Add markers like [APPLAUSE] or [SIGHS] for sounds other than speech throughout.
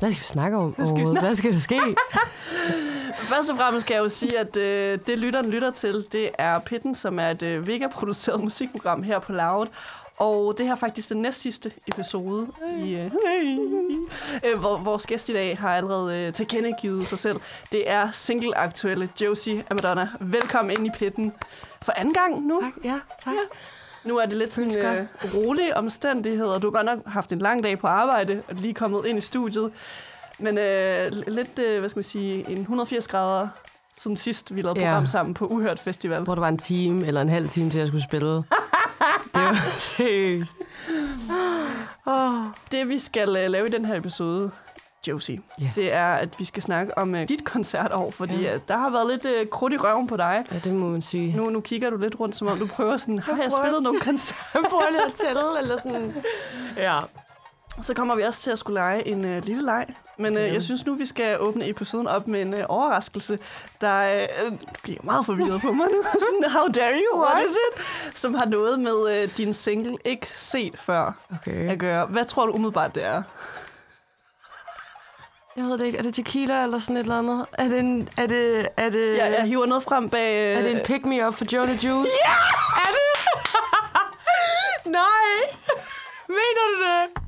Hvad skal vi snakke om? Hvad skal vi snakke- Hvad skal der ske? [LAUGHS] Først og fremmest skal jeg jo sige, at øh, det lytteren lytter til, det er Pitten, som er et øh, Vega-produceret musikprogram her på Loud. Og det her er faktisk den næst sidste episode, i, øh, øh, hvor vores gæst i dag har allerede øh, tilkendegivet sig selv. Det er single-aktuelle Josie Amadonna. Velkommen ind i Pitten for anden gang nu. Tak, ja, tak. Nu er det lidt sådan øh, rolige omstændigheder. Du har godt nok haft en lang dag på arbejde og lige kommet ind i studiet. Men øh, lidt, øh, hvad skal man sige, en 180 grader siden sidst, vi lavede Ja. program sammen på Uhørt Festival. Hvor der var en time eller en halv time til, at jeg skulle spille. [LAUGHS] det var seriøst. Oh. Det, vi skal øh, lave i den her episode, Josie, Ja. det er, at vi skal snakke om øh, dit koncertår, fordi Ja. ja. der har været lidt øh, krudt i røven på dig. Ja, det må man sige. Nu, nu kigger du lidt rundt, som om du prøver sådan, har jeg spillet at- nogle koncerter? [LAUGHS] Jeg prøver lige at tælle, eller sådan. Ja. Så kommer vi også til at skulle lege en øh, lille leg. Men øh, jeg synes nu, vi skal åbne episoden op med en øh, overraskelse, der øh, du bliver meget forvirret på mig nu. [LAUGHS] Sådan, How dare you? What is it? Som har noget med øh, din single ikke set før Okay. at gøre. Hvad tror du umiddelbart, det er? Jeg ved det ikke. Er det tequila eller sådan et eller andet? Er det en... Er det... Er det, Jeg, jeg hiver noget frem bag... Øh, er det en pick me up for Jonah Juice? Ja! Er det? [LAUGHS] Nej! Mener du det?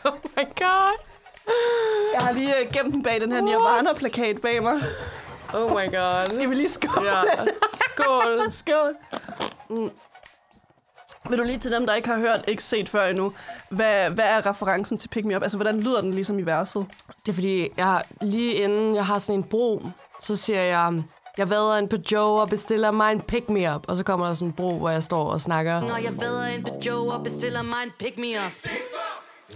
[LAUGHS] Oh my god. Jeg har lige øh, gemt den bag den her Nirvana-plakat bag mig. Oh my god. Skal vi lige skåle? Ja. Skål. [LAUGHS] Skål. Mm. Vil du lige til dem, der ikke har hørt, ikke set før endnu, hvad, hvad er referencen til Pick Me Up? Altså, hvordan lyder den ligesom i verset? Det er fordi, jeg lige inden jeg har sådan en bro, så siger jeg, jeg vader ind på Joe og bestiller mig en pick me up. Og så kommer der sådan en bro, hvor jeg står og snakker. Når jeg vader ind på Joe og bestiller mig en pick me up.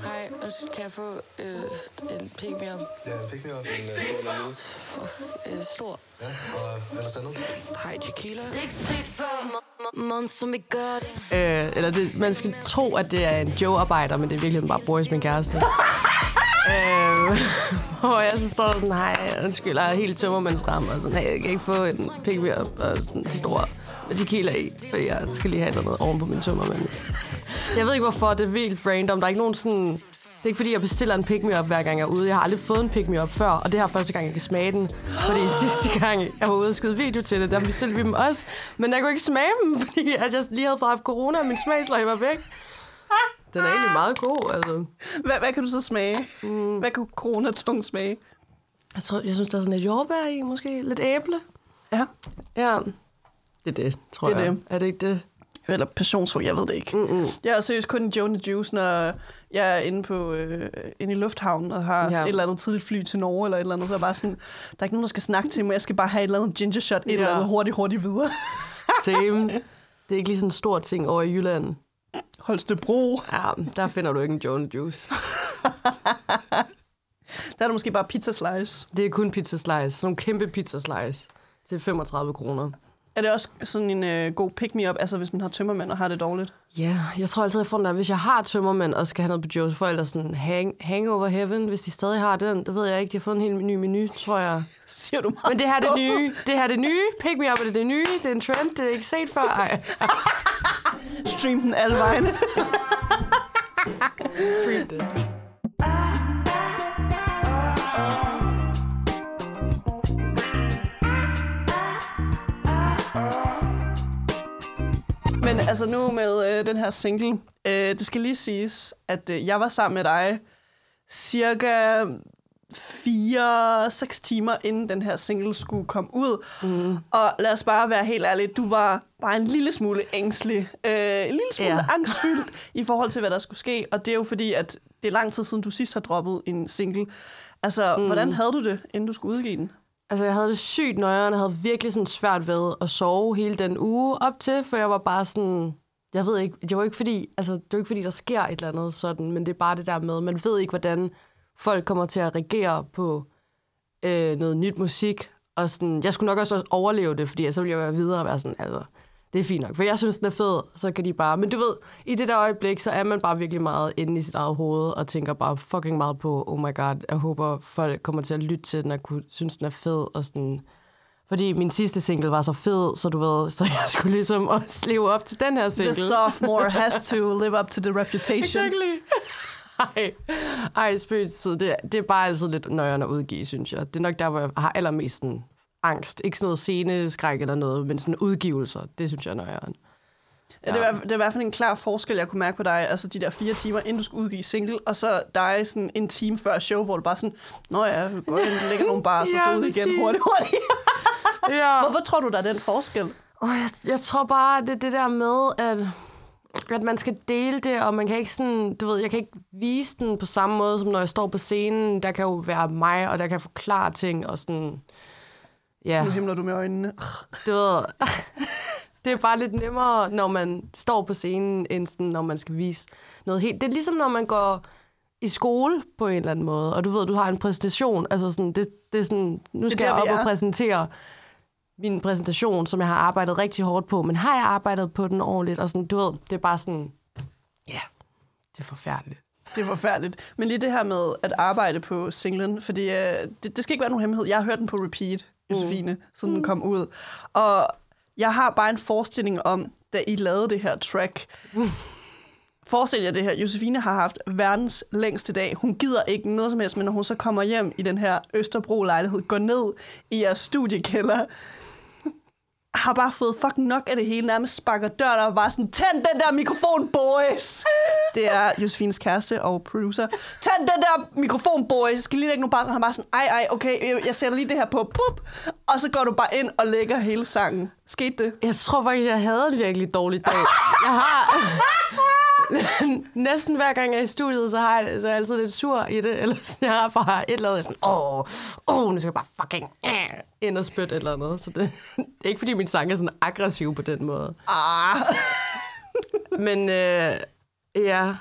Hej, undskyld, kan jeg få øh, en pick me up? Ja, pick me up. En uh, stor eller lille. Fuck, øh, stor. Ja, og ellers andet. Hej, tequila. Det er ikke set før, måned som vi gør det. Øh, eller det, man skal tro, at det er en Joe-arbejder, men det er virkelig bare Boris, min kæreste. [LAUGHS] øh, [LAUGHS] hvor jeg så står sådan, hej, undskyld, jeg er helt tømmermandsram, og sådan, hey, jeg kan ikke få en pick me up og en stor tequila i, fordi jeg skal lige have noget oven på min tømmermand. Jeg ved ikke, hvorfor det er vildt random. Der er ikke nogen sådan... Det er ikke, fordi jeg bestiller en pick me up hver gang jeg er ude. Jeg har aldrig fået en pick me up før, og det her er første gang, jeg kan smage den. Fordi [GASPS] sidste gang, jeg var ude og skyde video til det, der bestilte vi dem også. Men jeg kunne ikke smage dem, [LAUGHS] fordi jeg lige havde fået haft corona, og min smagsløg var væk. Den er egentlig meget god, altså. Hvad, hvad kan du så smage? Mm. Hvad kan corona-tung smage? Jeg, tror, jeg synes, der er sådan lidt jordbær i, måske. Lidt æble. Ja. Ja. Det er det, tror Det er jeg. det. Er det ikke det? Eller passionsfrugt, jeg ved det ikke. Mm-mm. Jeg er seriøst kun en Jonah Juice, når jeg er inde, på, øh, inde i lufthavnen og har Ja. et eller andet tidligt fly til Norge eller et eller andet. Så er bare sådan, der er ikke nogen, der skal snakke til mig. Jeg skal bare have et eller andet ginger shot, et Ja. eller andet hurtigt, hurtigt videre. Same. [LAUGHS] Det er ikke lige sådan en stor ting over i Jylland. Holstebro. Ja, der finder du ikke en Joan Juice. [LAUGHS] Der er der måske bare pizza slice. Det er kun pizza slice. Sådan nogle kæmpe pizza slice til 35 kroner. Er det også sådan en øh, god pick-me-up, altså hvis man har tømmermænd og har det dårligt? Ja, jeg tror altid, jeg får den der, hvis jeg har tømmermænd og skal have noget på Joe, så får jeg ellers sådan hang, Hangover Heaven, hvis de stadig har den. Det ved jeg ikke. De har fået en helt ny menu, tror jeg. [LAUGHS] Siger du meget Men det her er det nye. Det her er det nye. Pick me up er det det nye. Det er en trend. Det er ikke set før. Ej. [LAUGHS] Stream den alle vegne. [LAUGHS] Street det. Men altså nu med øh, den her single, øh, det skal lige siges, at øh, jeg var sammen med dig cirka 4-6 timer inden den her single skulle komme ud. Mm. Og lad os bare være helt ærlige, du var bare en lille smule ængstelig, øh, en lille smule Ja. angstfyldt i forhold til, hvad der skulle ske. Og det er jo fordi, at det er lang tid siden, du sidst har droppet en single. Altså, mm. hvordan havde du det, inden du skulle udgive den? Altså, jeg havde det sygt nøjere, og havde virkelig sådan svært ved at sove hele den uge op til, for jeg var bare sådan... Jeg ved ikke, det var ikke fordi, altså, det var ikke fordi, der sker et eller andet sådan, men det er bare det der med, man ved ikke, hvordan folk kommer til at reagere på øh, noget nyt musik, og sådan, jeg skulle nok også overleve det, fordi så ville jeg være videre og være sådan, altså, det er fint nok. For jeg synes, den er fed, så kan de bare... Men du ved, i det der øjeblik, så er man bare virkelig meget inde i sit eget hoved, og tænker bare fucking meget på, oh my god, jeg håber, folk kommer til at lytte til den, og kunne synes, den er fed, og sådan... Fordi min sidste single var så fed, så du ved, så jeg skulle ligesom også leve op til den her The single. sophomore has to live up to the reputation. Exactly. Ej, ej spøgelset, det, det er bare altid lidt nøjeren at udgive, synes jeg. Det er nok der, hvor jeg har allermest sådan, angst. Ikke sådan noget sceneskræk eller noget, men sådan udgivelser. Det synes jeg er nøjeren. Ja, det, var, det er i hvert fald en klar forskel, jeg kunne mærke på dig. Altså de der fire timer, inden du skulle udgive single, og så dig sådan en time før show, hvor du bare sådan, Nå ja, vi går ind, lægger nogle [LAUGHS] bars, og så Ja, ud igen præcis. hurtigt, hurtigt. Ja. Hvorfor tror du, der er den forskel? Og jeg, jeg tror bare, det det der med, at, at man skal dele det, og man kan ikke sådan, du ved, jeg kan ikke vise den på samme måde, som når jeg står på scenen. Der kan jo være mig, og der kan forklare ting, og sådan, ja. Nu himler du med øjnene. du ved, det er bare lidt nemmere, når man står på scenen, end sådan, når man skal vise noget helt. Det er ligesom, når man går i skole på en eller anden måde, og du ved, du har en præsentation. Altså sådan, det, det er sådan, nu skal der, jeg op og er. præsentere min præsentation, som jeg har arbejdet rigtig hårdt på, men har jeg arbejdet på den ordentligt? Og sådan, du ved, det er bare sådan, ja, det er forfærdeligt. Det er forfærdeligt. Men lige det her med at arbejde på singlen, fordi øh, det, det skal ikke være nogen hemmelighed. Jeg har hørt den på repeat, Josefine, mm. siden den kom ud. Og jeg har bare en forestilling om, da I lavede det her track. Forestil jer det her. Josefine har haft verdens længste dag. Hun gider ikke noget som helst, men når hun så kommer hjem i den her Østerbro-lejlighed, går ned i jeres studiekælder, har bare fået fucking nok af det hele, nærmest sparker døren og bare sådan, tænd den der mikrofon, boys! Det er Josefines kæreste og producer. Tænd den der mikrofon, boys! Skal lige lægge nogle bare, han bare sådan, ej, ej, okay, jeg- jeg sætter lige det her på, pup! Og så går du bare ind og lægger hele sangen. Skete det? Jeg tror faktisk, jeg havde en virkelig dårlig dag. Jeg har... [LAUGHS] [LAUGHS] Næsten hver gang jeg er i studiet, så, har jeg, så er jeg altid lidt sur i det. Eller sådan, jeg har bare et eller andet sådan, åh, åh, nu skal jeg bare fucking øh, ind og spytte et eller andet. Så det, [LAUGHS] det er ikke, fordi min sang er sådan aggressiv på den måde. Ah. [LAUGHS] Men øh, ja,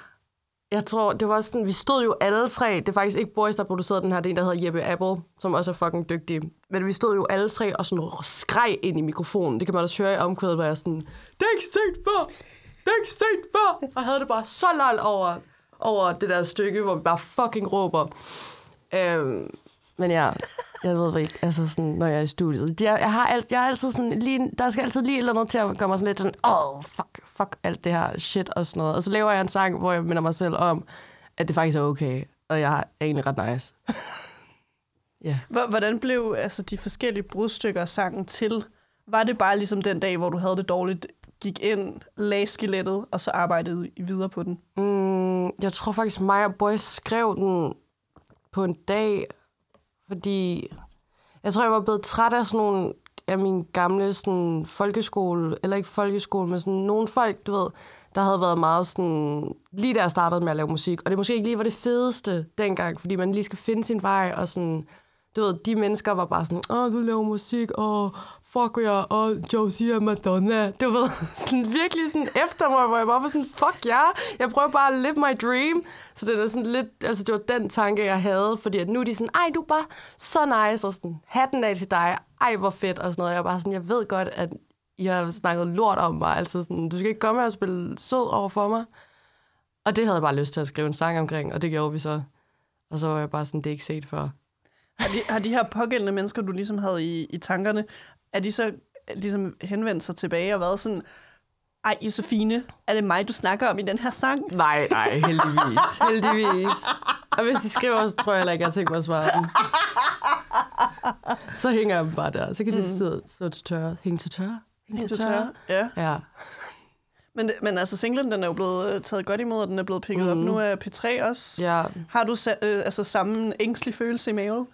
jeg tror, det var sådan, vi stod jo alle tre, det er faktisk ikke Boris, der producerede den her, det er en, der hedder Jeppe Apple, som også er fucking dygtig. Men vi stod jo alle tre og sådan skreg ind i mikrofonen. Det kan man også høre i omkvædet, hvor jeg sådan, det er ikke før, det er ikke set før. Og havde det bare så lol over, over det der stykke, hvor vi bare fucking råber. Øhm, men ja, jeg ved ikke, altså sådan, når jeg er i studiet. Jeg, jeg, har alt, jeg er altid sådan, lige, der skal altid lige eller andet til at gøre mig sådan lidt sådan, åh, oh, fuck, fuck alt det her shit og sådan noget. Og så laver jeg en sang, hvor jeg minder mig selv om, at det faktisk er okay, og jeg er egentlig ret nice. [LAUGHS] H- Hvordan blev altså, de forskellige brudstykker af sangen til? Var det bare ligesom den dag, hvor du havde det dårligt, gik ind, lagde skelettet, og så arbejdede I videre på den? Mm, jeg tror faktisk, mig og Boys skrev den på en dag, fordi jeg tror, jeg var blevet træt af sådan nogle af mine gamle sådan, folkeskole, eller ikke folkeskole, men sådan nogle folk, du ved, der havde været meget sådan, lige da jeg startede med at lave musik, og det måske ikke lige var det fedeste dengang, fordi man lige skal finde sin vej, og sådan, du ved, de mennesker var bare sådan, åh, du laver musik, og fuck ja, og Josie og Madonna. Du ved, [LAUGHS] sådan virkelig sådan efter mig, hvor jeg bare var sådan, fuck ja, jeg prøver bare at live my dream. Så det er sådan lidt, altså det var den tanke, jeg havde, fordi at nu er de sådan, ej, du er bare så nice, og sådan, hatten af til dig, ej, hvor fedt, og sådan noget. Jeg er bare sådan, jeg ved godt, at I har snakket lort om mig, altså sådan, du skal ikke komme her og spille sød over for mig. Og det havde jeg bare lyst til at skrive en sang omkring, og det gjorde vi så. Og så var jeg bare sådan, det er ikke set før. Har de, har de her pågældende mennesker, du ligesom havde i, i tankerne, er de så ligesom henvendt sig tilbage og været sådan, ej Josefine, er det mig, du snakker om i den her sang? Nej, nej, heldigvis. [LAUGHS] heldigvis. Og hvis de skriver, så tror jeg heller ikke, jeg har tænkt mig at svare dem. Så hænger jeg dem bare der. Så kan de mm. sidde så til tørre. Hænge til tørre. Hænge Til tørre. Ja. Ja. Men, men altså, singlen, den er jo blevet øh, taget godt imod, og den er blevet picket mm. op. Nu er P3 også. ja. Har du øh, altså samme ængstlig følelse i maven?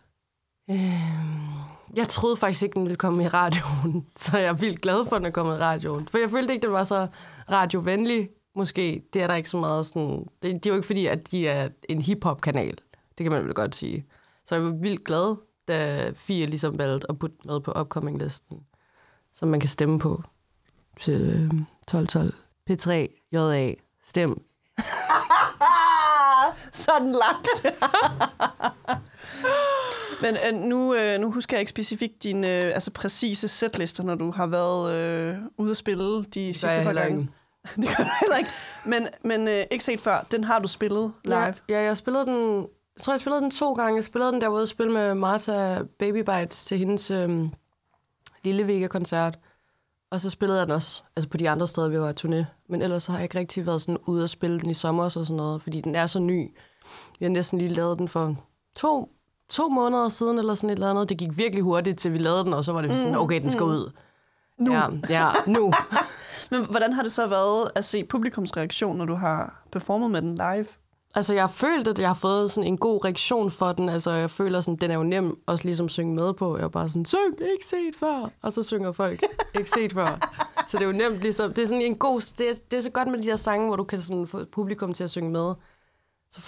Jeg troede faktisk ikke, den ville komme i radioen. [LAUGHS] Så jeg er vildt glad for, at den er kommet i radioen. For jeg følte ikke, den var så radiovenlig. Måske. Det er der ikke så meget sådan... Det, det er jo ikke fordi, at de er en hip-hop-kanal. Det kan man vel godt sige. Så jeg var vildt glad, da Fie ligesom valgte at putte med på upcoming-listen. Som man kan stemme på til 1212. P3, JA, stem. [LAUGHS] Sådan langt. [LAUGHS] Men øh, nu, øh, nu husker jeg ikke specifikt dine øh, altså præcise setlister, når du har været øh, ude at spille de sidste jeg par gange. [LAUGHS] det gør du heller ikke. Men, men øh, ikke set før. Den har du spillet live. Ja, ja, jeg spillede den... Jeg tror, jeg spillede den to gange. Jeg spillede den der ude at spille med Martha Baby Bites til hendes øhm, lille Vega-koncert. Og så spillede jeg den også altså på de andre steder, vi var i turné. Men ellers så har jeg ikke rigtig været sådan ude at spille den i sommer og sådan noget, fordi den er så ny. Vi har næsten lige lavet den for to, to måneder siden eller sådan et eller andet. Det gik virkelig hurtigt, til vi lavede den, og så var det sådan, okay, den skal ud. Nu. Ja, ja, nu. [LAUGHS] Men hvordan har det så været at se publikums reaktion, når du har performet med den live? Altså, jeg har følt, at jeg har fået sådan en god reaktion for den. Altså, jeg føler sådan, den er jo nem også ligesom synge med på. Jeg er bare sådan, syng, ikke set før. Og så synger folk, ikke set før. Så det er jo nemt ligesom, det er sådan en god, det er, det er så godt med de der sange, hvor du kan sådan få publikum til at synge med. Så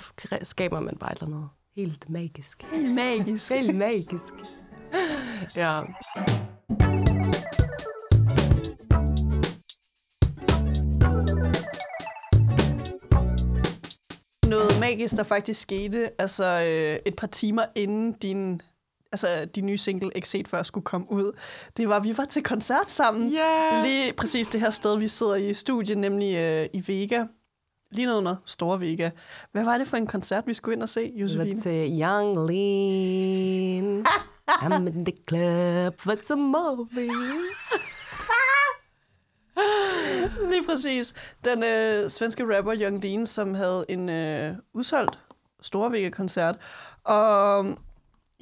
skaber man bare et eller andet helt magisk. Helt magisk. [LAUGHS] Helt magisk. ja. Noget magisk, der faktisk skete altså øh, et par timer inden din altså din nye single, ikke set før, skulle komme ud. Det var, vi var til koncert sammen. Yeah. Lige præcis det her sted, vi sidder i studiet, nemlig øh, i Vega. Lige nede under Store Vega. Hvad var det for en koncert, vi skulle ind og se, Josefine? Let's say Young Lean. [LAUGHS] I'm in the club for some movie. [LAUGHS] Lige præcis. Den øh, svenske rapper Young Lean, som havde en øh, udsolgt Storvægge-koncert. Og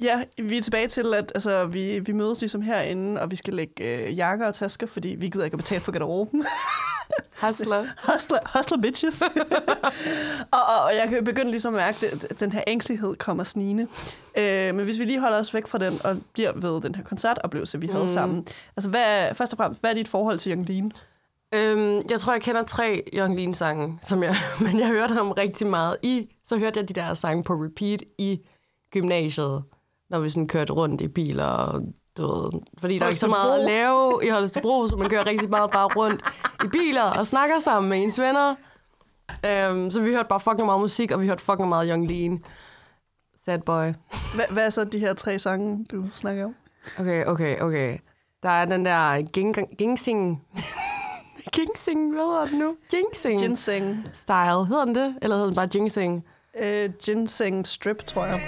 ja, vi er tilbage til, at altså, vi, vi mødes ligesom herinde, og vi skal lægge øh, jakker og tasker, fordi vi gider ikke at betale for garderoben. [LAUGHS] Hustler. hustler, hustler bitches. [LAUGHS] og, og, og jeg kan begynde ligesom at mærke, at den her ængstelighed kommer snigende. Øh, men hvis vi lige holder os væk fra den, og bliver ved den her koncertoplevelse, vi havde Mhm. sammen. Altså, hvad, først og fremmest, hvad er dit forhold til Young Lean? Øhm, jeg tror, jeg kender tre Young Lean sange, som jeg, [LAUGHS] men jeg hørte ham rigtig meget i. Så hørte jeg de der sange på repeat i gymnasiet, når vi sådan kørte rundt i biler. Og, du ved, fordi der er ikke så meget at lave i Holstebro, så man kører rigtig meget bare rundt i biler og snakker sammen med ens venner. Øhm, så vi hørte bare fucking meget musik, og vi hørte fucking meget Young Lean. Sad boy. Hvad, hvad er så de her tre sange, du snakker om? Okay, okay, okay. Der er den der ging, gingsing... [LAUGHS] gingsing, hvad hedder den nu? Gingsing Ginseng. style. Hedder den det? Eller hedder den bare gingsing? Uh, ginseng strip, tror jeg.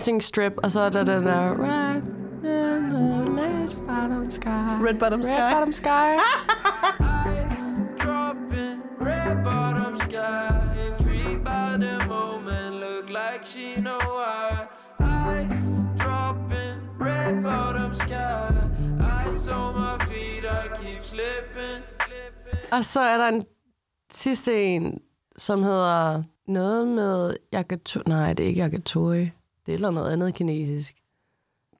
Gingsing strip, og så er der den der... Red, red bottom sky. Red Bottom Sky. Red bottom sky. red bottom sky, intrigued by the moment, look like she know why. Ice dropping, red bottom sky, ice on my feet, I keep slipping. Og så er der en sidste en, som hedder noget med Yagato... Nej, det er ikke Yagatoi. Er eller noget andet kinesisk.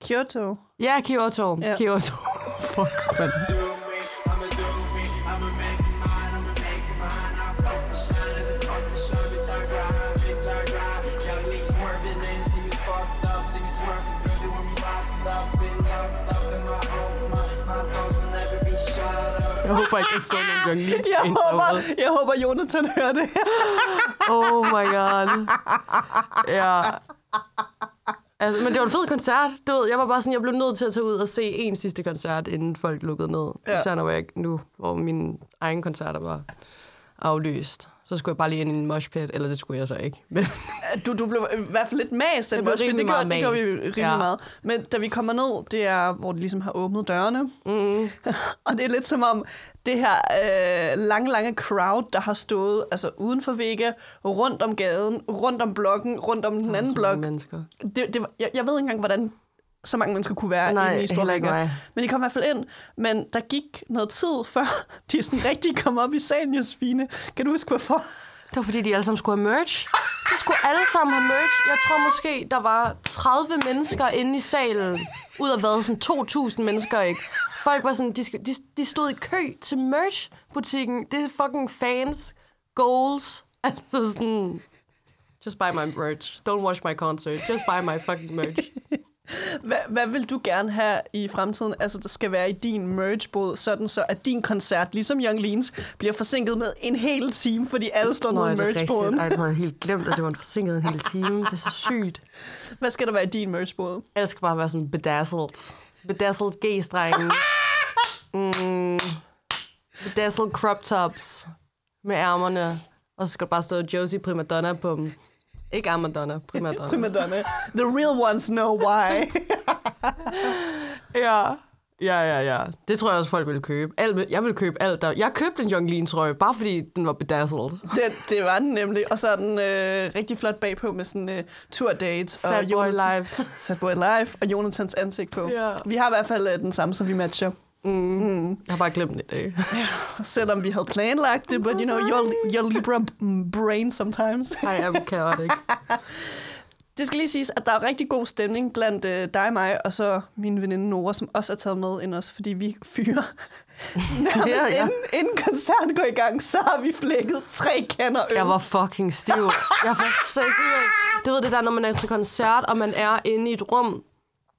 Kyoto. Ja, Kyoto. Ja. Kyoto. [LAUGHS] Fuck, man. Jeg håber ikke, jeg så nogle gange lige Jeg håber, jeg håber, Jonathan hører det. Oh my god. Ja. [LAUGHS] Altså, men det var en fed koncert. Du ved, jeg var bare sådan, jeg blev nødt til at tage ud og se en sidste koncert, inden folk lukkede ned. Ja. Især når jeg nu, hvor mine egne koncerter var aflyst. Så skulle jeg bare lige ind i en moshpit, eller det skulle jeg så ikke. Men Du, du blev i hvert fald lidt mast. Af moshpit. det gør, det gør vi rimelig Ja. meget. Men da vi kommer ned, det er, hvor de ligesom har åbnet dørene. mm, [LAUGHS] Og det er lidt som om det her øh, lange, lange crowd, der har stået altså uden for Vega, rundt om gaden, rundt om blokken, rundt om den anden blok. mennesker. Det, det, jeg, jeg ved ikke engang, hvordan så mange mennesker kunne være Nej, inde i mig. Men de kom i hvert fald ind. Men der gik noget tid, [LAUGHS] før de sådan rigtig kom op i salen, Josefine. Kan du huske, hvorfor? Det var fordi, de alle sammen skulle have merch. De skulle alle sammen have merch. Jeg tror måske, der var 30 mennesker inde i salen. Ud af hvad? Sådan 2.000 mennesker, ikke? Folk var sådan, de, de, de stod i kø til merch-butikken. Det er fucking fans. Goals. [LAUGHS] Altså sådan... Just buy my merch. Don't watch my concert. Just buy my fucking merch. Hvad, hvad vil du gerne have i fremtiden, altså der skal være i din merchbåd, sådan så at din koncert, ligesom Young Leans, bliver forsinket med en hel time, fordi alle står nede i merchbåden. Ej, det havde jeg helt glemt, at det var en forsinket en hel time. Det er så sygt. Hvad skal der være i din merchbåd? Jeg skal bare være sådan bedazzled. Bedazzled G-strengen. Mm, bedazzled crop tops med ærmerne. Og så skal der bare stå Josie Primadonna på dem. Ikke Amadonna, Primadonna. [LAUGHS] Primadonna. The real ones know why. [LAUGHS] Ja. Ja, ja, ja. Det tror jeg også, folk ville købe. Alt, jeg ville købe alt der. Jeg købte en Jonglin trøje, bare fordi den var bedazzled. Den, det var den nemlig. Og så er den øh, rigtig flot bagpå med sådan øh, tour dates. Sad boy Jonathan- live. [LAUGHS] Sad Boy Live og Jonathans ansigt på. Ja. Vi har i hvert fald øh, den samme, som vi matcher. Mm. Jeg har bare glemt det i dag. Selvom vi havde planlagt det, but you know, your, your Libra brain sometimes. I am chaotic. Det skal lige siges, at der er rigtig god stemning blandt øh, dig og mig, og så min veninde Nora, som også er taget med ind os, fordi vi fyrer [LAUGHS] nærmest Ja, ja. Inden, inden koncerten går i gang, så har vi flækket tre kander øl. Jeg var fucking stiv. Jeg var af- Du ved det der, når man er til koncert, og man er inde i et rum,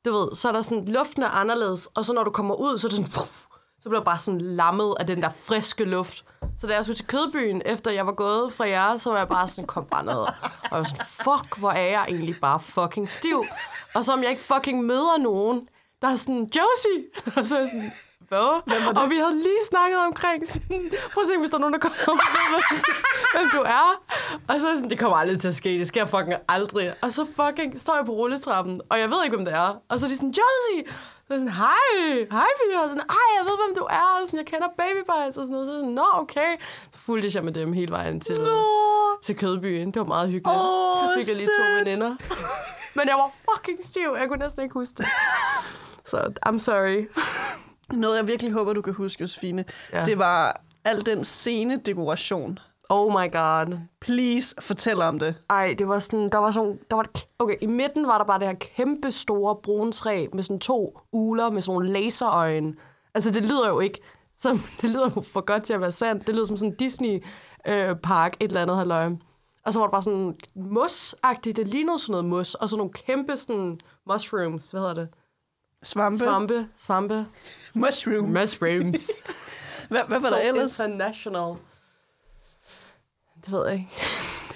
du ved, så er der sådan, luften er anderledes, og så når du kommer ud, så er det sådan, puff, så bliver jeg bare sådan lammet af den der friske luft. Så da jeg skulle til Kødbyen, efter jeg var gået fra jer, så var jeg bare sådan, kom bare ned. Og jeg var sådan, fuck, hvor er jeg egentlig bare fucking stiv. Og så om jeg ikke fucking møder nogen, der er sådan, Josie! Og så er jeg sådan, hvad? Og vi havde lige snakket omkring sådan, prøv at tænke, hvis der er nogen, der kommer ved, hvem, hvem du er. Og så er sådan, det kommer aldrig til at ske, det sker fucking aldrig. Og så fucking står jeg på rulletrappen, og jeg ved ikke, hvem det er. Og så er de sådan, Josie! Så er sådan, hej, hej Pia. Og sådan, ej, jeg ved, hvem du er. Og sådan, jeg kender Baby Bites og sådan noget. Så sådan, nå, okay. Så fulgte jeg med dem hele vejen til, til Kødbyen. Det var meget hyggeligt. Åh, så fik jeg lige to sødt. veninder. Men jeg var fucking stiv. Jeg kunne næsten ikke huske det. [LAUGHS] Så I'm sorry. Noget, jeg virkelig håber, du kan huske, Josefine, Ja. det var al den scenedekoration. Oh my god. Please, fortæl om det. Ej, det var sådan, der var sådan, der var, okay, i midten var der bare det her kæmpe store brune træ med sådan to uler med sådan nogle laserøjne. Altså, det lyder jo ikke som, [LAUGHS] det lyder jo for godt til at være sandt. Det lyder som sådan en Disney-park, et eller andet halløj. Og så var der bare sådan mos-agtigt, det lignede sådan noget mos, og sådan nogle kæmpe sådan mushrooms, hvad hedder det? Svampe. Svampe, svampe, Mushroom. mushrooms. [LAUGHS] Hvad, hvad var der ellers? International. Det ved jeg ikke.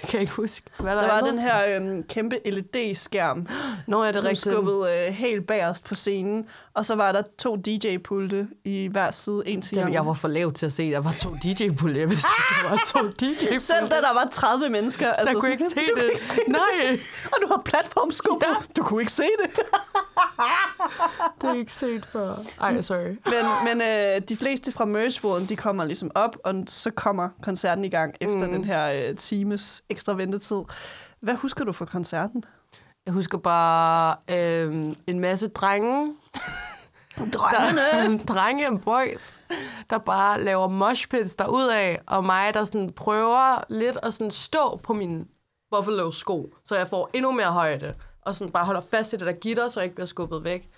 Det [LAUGHS] kan jeg ikke huske. Hvad er der, Der var andet? den her øhm, kæmpe LED-skærm, [GASPS] Nå, er det som rigtigt? skubbede øh, helt bagerst på scenen. Og så var der to DJ-pulte i hver side, en til Jamen, jeg var for lav til at se, der var to DJ-pulte. Jeg vidste der var to DJ-pulte. [LAUGHS] Selv da der var 30 mennesker. Altså, [LAUGHS] der kunne ikke se det. ikke se det. Nej, Og du havde platformsko på. Du kunne ikke se det. det har jeg ikke set før. Ej, sorry. Men, men øh, de fleste fra merchboden, de kommer ligesom op, og så kommer koncerten i gang efter mm. den her øh, times ekstra ventetid. Hvad husker du fra koncerten? Jeg husker bare øh, en masse drenge, [LAUGHS] der, [LAUGHS] drenge and boys, der bare laver moshpits derudad, og mig, der sådan prøver lidt at sådan stå på mine Buffalo-sko, så jeg får endnu mere højde, og sådan bare holder fast i det der gitter, så jeg ikke bliver skubbet væk.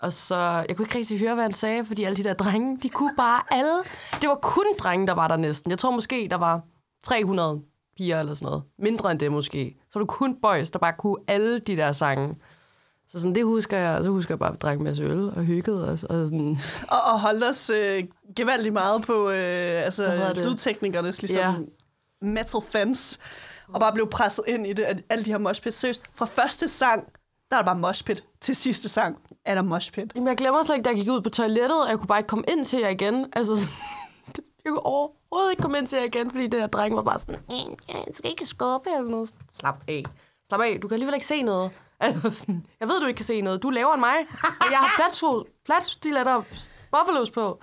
Og så, jeg kunne ikke rigtig høre, hvad han sagde, fordi alle de der drenge, de kunne bare alle. Det var kun drenge, der var der næsten. Jeg tror måske, der var 300 piger eller sådan noget. Mindre end det måske. Så var det kun boys, der bare kunne alle de der sange. Så sådan, det husker jeg, og så husker jeg bare, at vi drak en masse øl og hyggede os. Og sådan, [LAUGHS] Og, og holdt os øh, gevaldigt meget på øh, altså, det? lydteknikernes ligesom, Ja. metal fans. Og bare blev presset ind i det, at alle de her moshpits. Seriøst, fra første sang, der er der bare moshpit. Til sidste sang er der moshpit. Jamen, jeg glemmer slet ikke, da jeg gik ud på toilettet, og jeg kunne bare ikke komme ind til jer igen. Altså, sådan, jeg kunne overhovedet ikke komme ind til jer igen, fordi det her dreng var bare sådan, "Øh, ja, du skal ikke skubbe eller noget. Slap af. Slap af, du kan alligevel ikke se noget. [LAUGHS] Altså sådan, jeg ved, du ikke kan se noget. Du er lavere end mig, og jeg har platsko, platstiletter og buffalos på.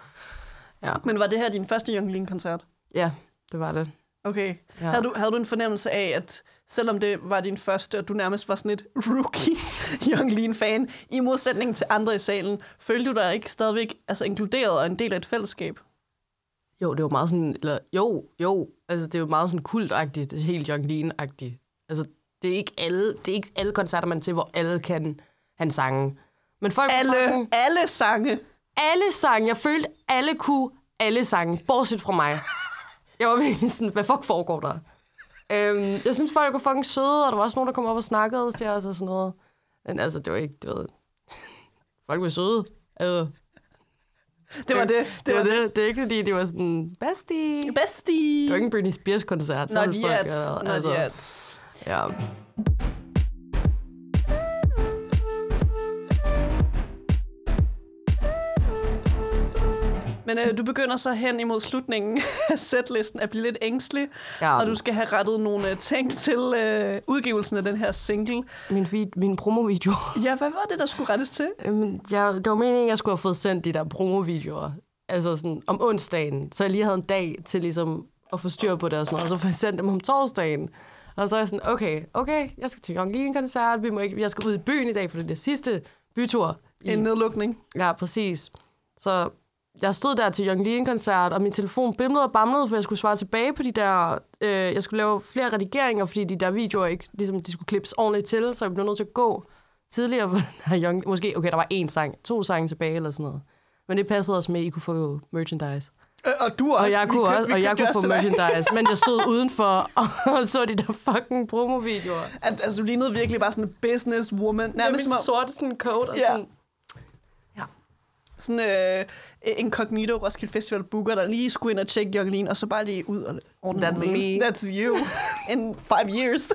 Men var det her din første Young Lean-koncert? Ja, det var det. Okay. Ja. Ja. Havde, du, havde du en fornemmelse af, at selvom det var din første, og du nærmest var sådan et rookie [LAUGHS] Young Lean-fan, i modsætning til andre i salen, følte du dig ikke stadigvæk altså, inkluderet og en del af et fællesskab? Jo, det var meget sådan, eller jo, jo, altså det var meget sådan kultagtigt, det er helt John Lean-agtigt. Altså, det er ikke alle, det er ikke alle koncerter, man til, hvor alle kan han sange. Men folk Alle, fucking- alle sange. alle sange, jeg følte, alle kunne alle sange, bortset fra mig. Jeg var virkelig sådan, hvad fuck foregår der? Øhm, jeg synes, folk var fucking søde, og der var også nogen, der kom op og snakkede til os og sådan noget. Men altså, det var ikke, du ved... Folk var søde. Altså, Det var det. det, var det. Det er ikke, fordi de var sådan, bestie. Bestie. Det var ikke en Britney Spears-koncert. så Not ville folk yet. gøre- Not altså, yet. Ja. Men øh, du begynder så hen imod slutningen [LAUGHS] af setlisten at blive lidt ængstelig, Ja. og du skal have rettet nogle øh, ting til øh, udgivelsen af den her single. Min, vid- min promovideo. [LAUGHS] Ja, hvad var det, der skulle rettes til? Jamen, jeg, det var meningen, at jeg skulle have fået sendt de der promovideoer. Altså sådan om onsdagen. Så jeg lige havde en dag til ligesom at få styr på det og sådan noget. Og så får jeg sendt dem om torsdagen. Og så er jeg sådan, okay, okay, jeg skal til Young en koncert. Vi må ikke, jeg skal ud i byen i dag, for det er det sidste bytur. I, En nedlukning. Ja, præcis. Så jeg stod der til Young Lee koncert og min telefon bimlede og bamlede, for jeg skulle svare tilbage på de der... Øh, jeg skulle lave flere redigeringer, fordi de der videoer ikke, ligesom, de skulle klippes ordentligt til, så jeg blev nødt til at gå tidligere [LAUGHS] på den Young... Måske, okay, der var én sang, to sange tilbage eller sådan noget. Men det passede også med, at I kunne få merchandise. Øh, og du også. Og jeg Vi kunne, købte- også, og jeg kunne få merchandise, men jeg stod [LAUGHS] udenfor [LAUGHS] og så de der fucking promovideoer. At, altså, du lignede virkelig bare sådan en businesswoman. Nærmest min som om, sorte sådan coat og Ja. sådan... sådan øh, incognito Roskilde Festival booker, der lige skulle ind og tjekke Lean, og så bare lige ud og ordne That's mails. me. That's you. [LAUGHS] In five years. [LAUGHS]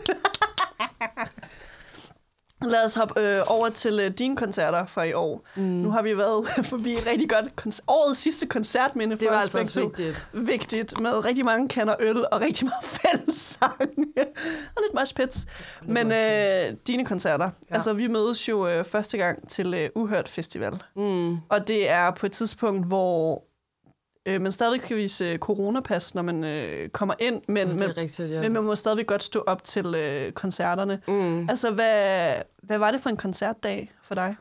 Lad os hoppe øh, over til øh, dine koncerter for i år. Mm. Nu har vi været [LAUGHS] forbi et rigtig godt konc- årets sidste koncertminde for Det var os altså begge vigtigt. Vigtigt, med rigtig mange kander øl og rigtig meget [LAUGHS] fællessang og lidt mosh pits. Men øh, dine koncerter, ja. altså vi mødes jo øh, første gang til øh, Uhørt Festival. Mm. Og det er på et tidspunkt, hvor øh, man stadig kan vise øh, coronapas, når man øh, kommer ind, men, Det men, rigtigt, ja. men man må stadig godt stå op til øh, koncerterne. Mm. Altså, hvad, hvad var det for en koncertdag for dig?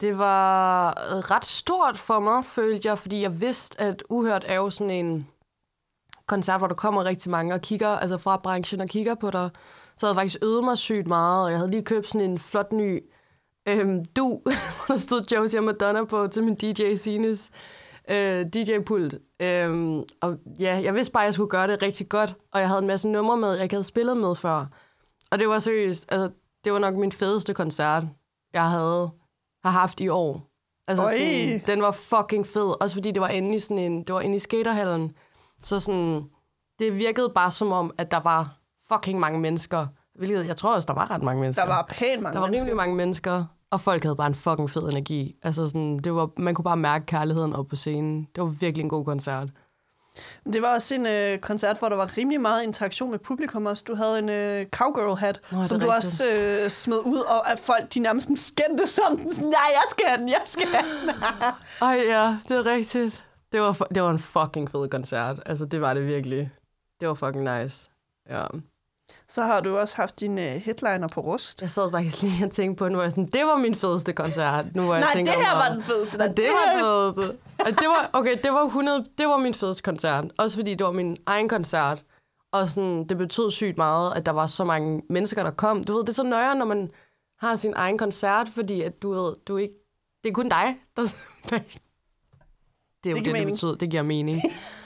Det var øh, ret stort for mig, følte jeg, fordi jeg vidste, at Uhørt er jo sådan en koncert, hvor der kommer rigtig mange og kigger, altså fra branchen og kigger på dig. Så havde jeg faktisk øvet mig sygt meget, og jeg havde lige købt sådan en flot ny øhm, du, [LAUGHS] hvor der stod Josie og Madonna på til min DJ Sines øh, DJ-pult. Øhm, og ja, jeg vidste bare, at jeg skulle gøre det rigtig godt, og jeg havde en masse numre med, jeg ikke havde spillet med før. Og det var seriøst, altså, det var nok min fedeste koncert, jeg havde har haft i år. Altså, sådan, den var fucking fed. Også fordi det var inde i, sådan en, det var inde i skaterhallen. Så sådan, det virkede bare som om, at der var fucking mange mennesker. Hvilket jeg tror også, der var ret mange mennesker. Der var pænt mange der var mennesker. rimelig mange mennesker. Og folk havde bare en fucking fed energi. Altså sådan, det var, man kunne bare mærke kærligheden op på scenen. Det var virkelig en god koncert. Det var også en øh, koncert, hvor der var rimelig meget interaktion med publikum også. Du havde en øh, cowgirl-hat, Nå, som du rigtigt? også øh, smed ud, og at folk de nærmest sådan skændte som den. Sådan, ja, jeg skal have den, jeg skal have den. [LAUGHS] Ej ja, det er rigtigt. Det var, det var en fucking fed koncert. Altså, det var det virkelig. Det var fucking nice. Ja. Så har du også haft din øh, headliner på rust. Jeg sad faktisk lige og tænkte på den, hvor jeg sådan, det var min fedeste koncert. Nu, hvor jeg Nej, det tænker her mig var den fedeste. Og det var den fedeste. Og det var, okay, det var 100, det var min fedeste koncert. Også fordi det var min egen koncert. Og sådan, det betød sygt meget, at der var så mange mennesker, der kom. Du ved, det er så nøjere, når man har sin egen koncert, fordi at du ved, du ikke, det er kun dig, der... [LAUGHS] Det er jo Det det, det, det betyder. Det giver mening. [LAUGHS]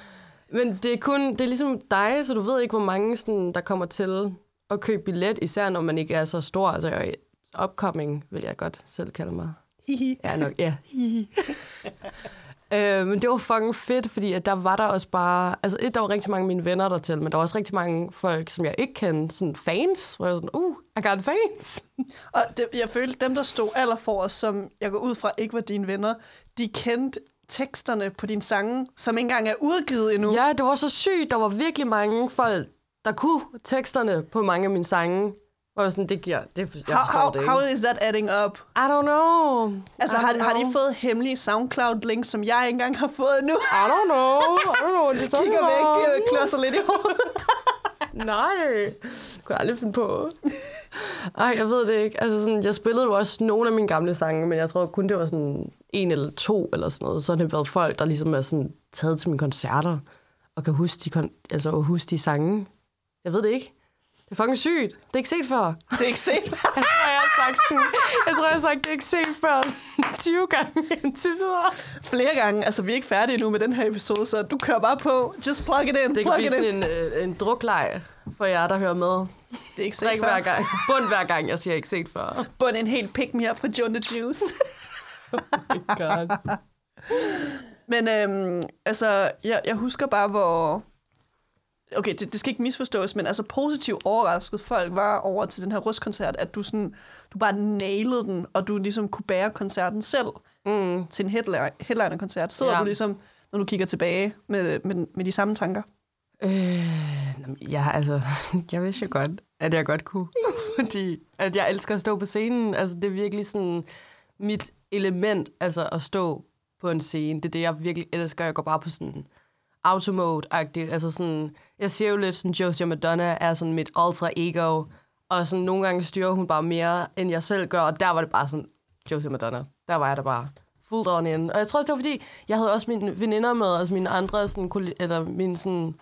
Men det er kun, det er ligesom dig, så du ved ikke, hvor mange sådan, der kommer til at købe billet, især når man ikke er så stor. Altså, jeg upcoming, vil jeg godt selv kalde mig. Hihi. Ja, nok, ja. [LAUGHS] [LAUGHS] øh, men det var fucking fedt, fordi at der var der også bare... Altså, et, der var rigtig mange af mine venner der til, men der var også rigtig mange folk, som jeg ikke kendte, sådan fans, hvor jeg var sådan, uh, I got fans. Og det, jeg følte, dem, der stod aller for os, som jeg går ud fra ikke var dine venner, de kendte teksterne på dine sange, som ikke engang er udgivet endnu. Ja, det var så sygt. Der var virkelig mange folk, der kunne teksterne på mange af mine sange. Jeg sådan, det giver... Det, jeg How, forstår how, det ikke. how is that adding up? I don't know. Altså, I har, don't har de know. fået hemmelige SoundCloud-links, som jeg ikke engang har fået endnu? I don't know. I don't know what you're talking Kigger væk, øh, klodser lidt i hovedet. [LAUGHS] Nej, det kunne jeg aldrig finde på. Ej, jeg ved det ikke. Altså, sådan, jeg spillede jo også nogle af mine gamle sange, men jeg tror kun, det var sådan en eller to eller sådan noget. Så har det været folk, der ligesom er sådan taget til mine koncerter og kan huske de, kon- altså, huske de sange. Jeg ved det ikke. Det er fucking sygt. Det er ikke set før. Det er ikke set. [LAUGHS] Jeg tror, jeg har sagt, sådan, jeg, tror, jeg har sagt det er ikke set før [LAUGHS] 20 gange indtil videre. Flere gange. Altså, vi er ikke færdige nu med den her episode, så du kører bare på. Just plug it in. Det kan blive sådan en, øh, en drukleg for jer, der hører med. Det er ikke set Drik før. hver gang. Bund hver gang, jeg siger ikke set før. Bund en helt pick me up fra John the Juice. [LAUGHS] [LAUGHS] God. Men øhm, altså, jeg, jeg husker bare, hvor... Okay, det, det skal ikke misforstås, men altså positivt overrasket folk var over til den her rustkoncert, at du sådan, du bare nailede den, og du ligesom kunne bære koncerten selv Mm. til en headliner- headliner-koncert. Sidder. Ja. du ligesom, når du kigger tilbage med, med, med de samme tanker? Øh, ja, altså, [LAUGHS] jeg vidste jo godt, at jeg godt kunne. [LAUGHS] Fordi at jeg elsker at stå på scenen. Altså, det er virkelig sådan mit element, altså at stå på en scene. Det er det, jeg virkelig elsker. Jeg går bare på sådan automode-agtigt. Altså sådan, jeg ser jo lidt sådan, Josie Madonna er sådan mit alter ego. Og sådan nogle gange styrer hun bare mere, end jeg selv gør. Og der var det bare sådan, Josie Madonna. Der var jeg der bare fuldt on in. Og jeg tror også, det var fordi, jeg havde også mine veninder med, altså mine andre sådan, eller mine sådan,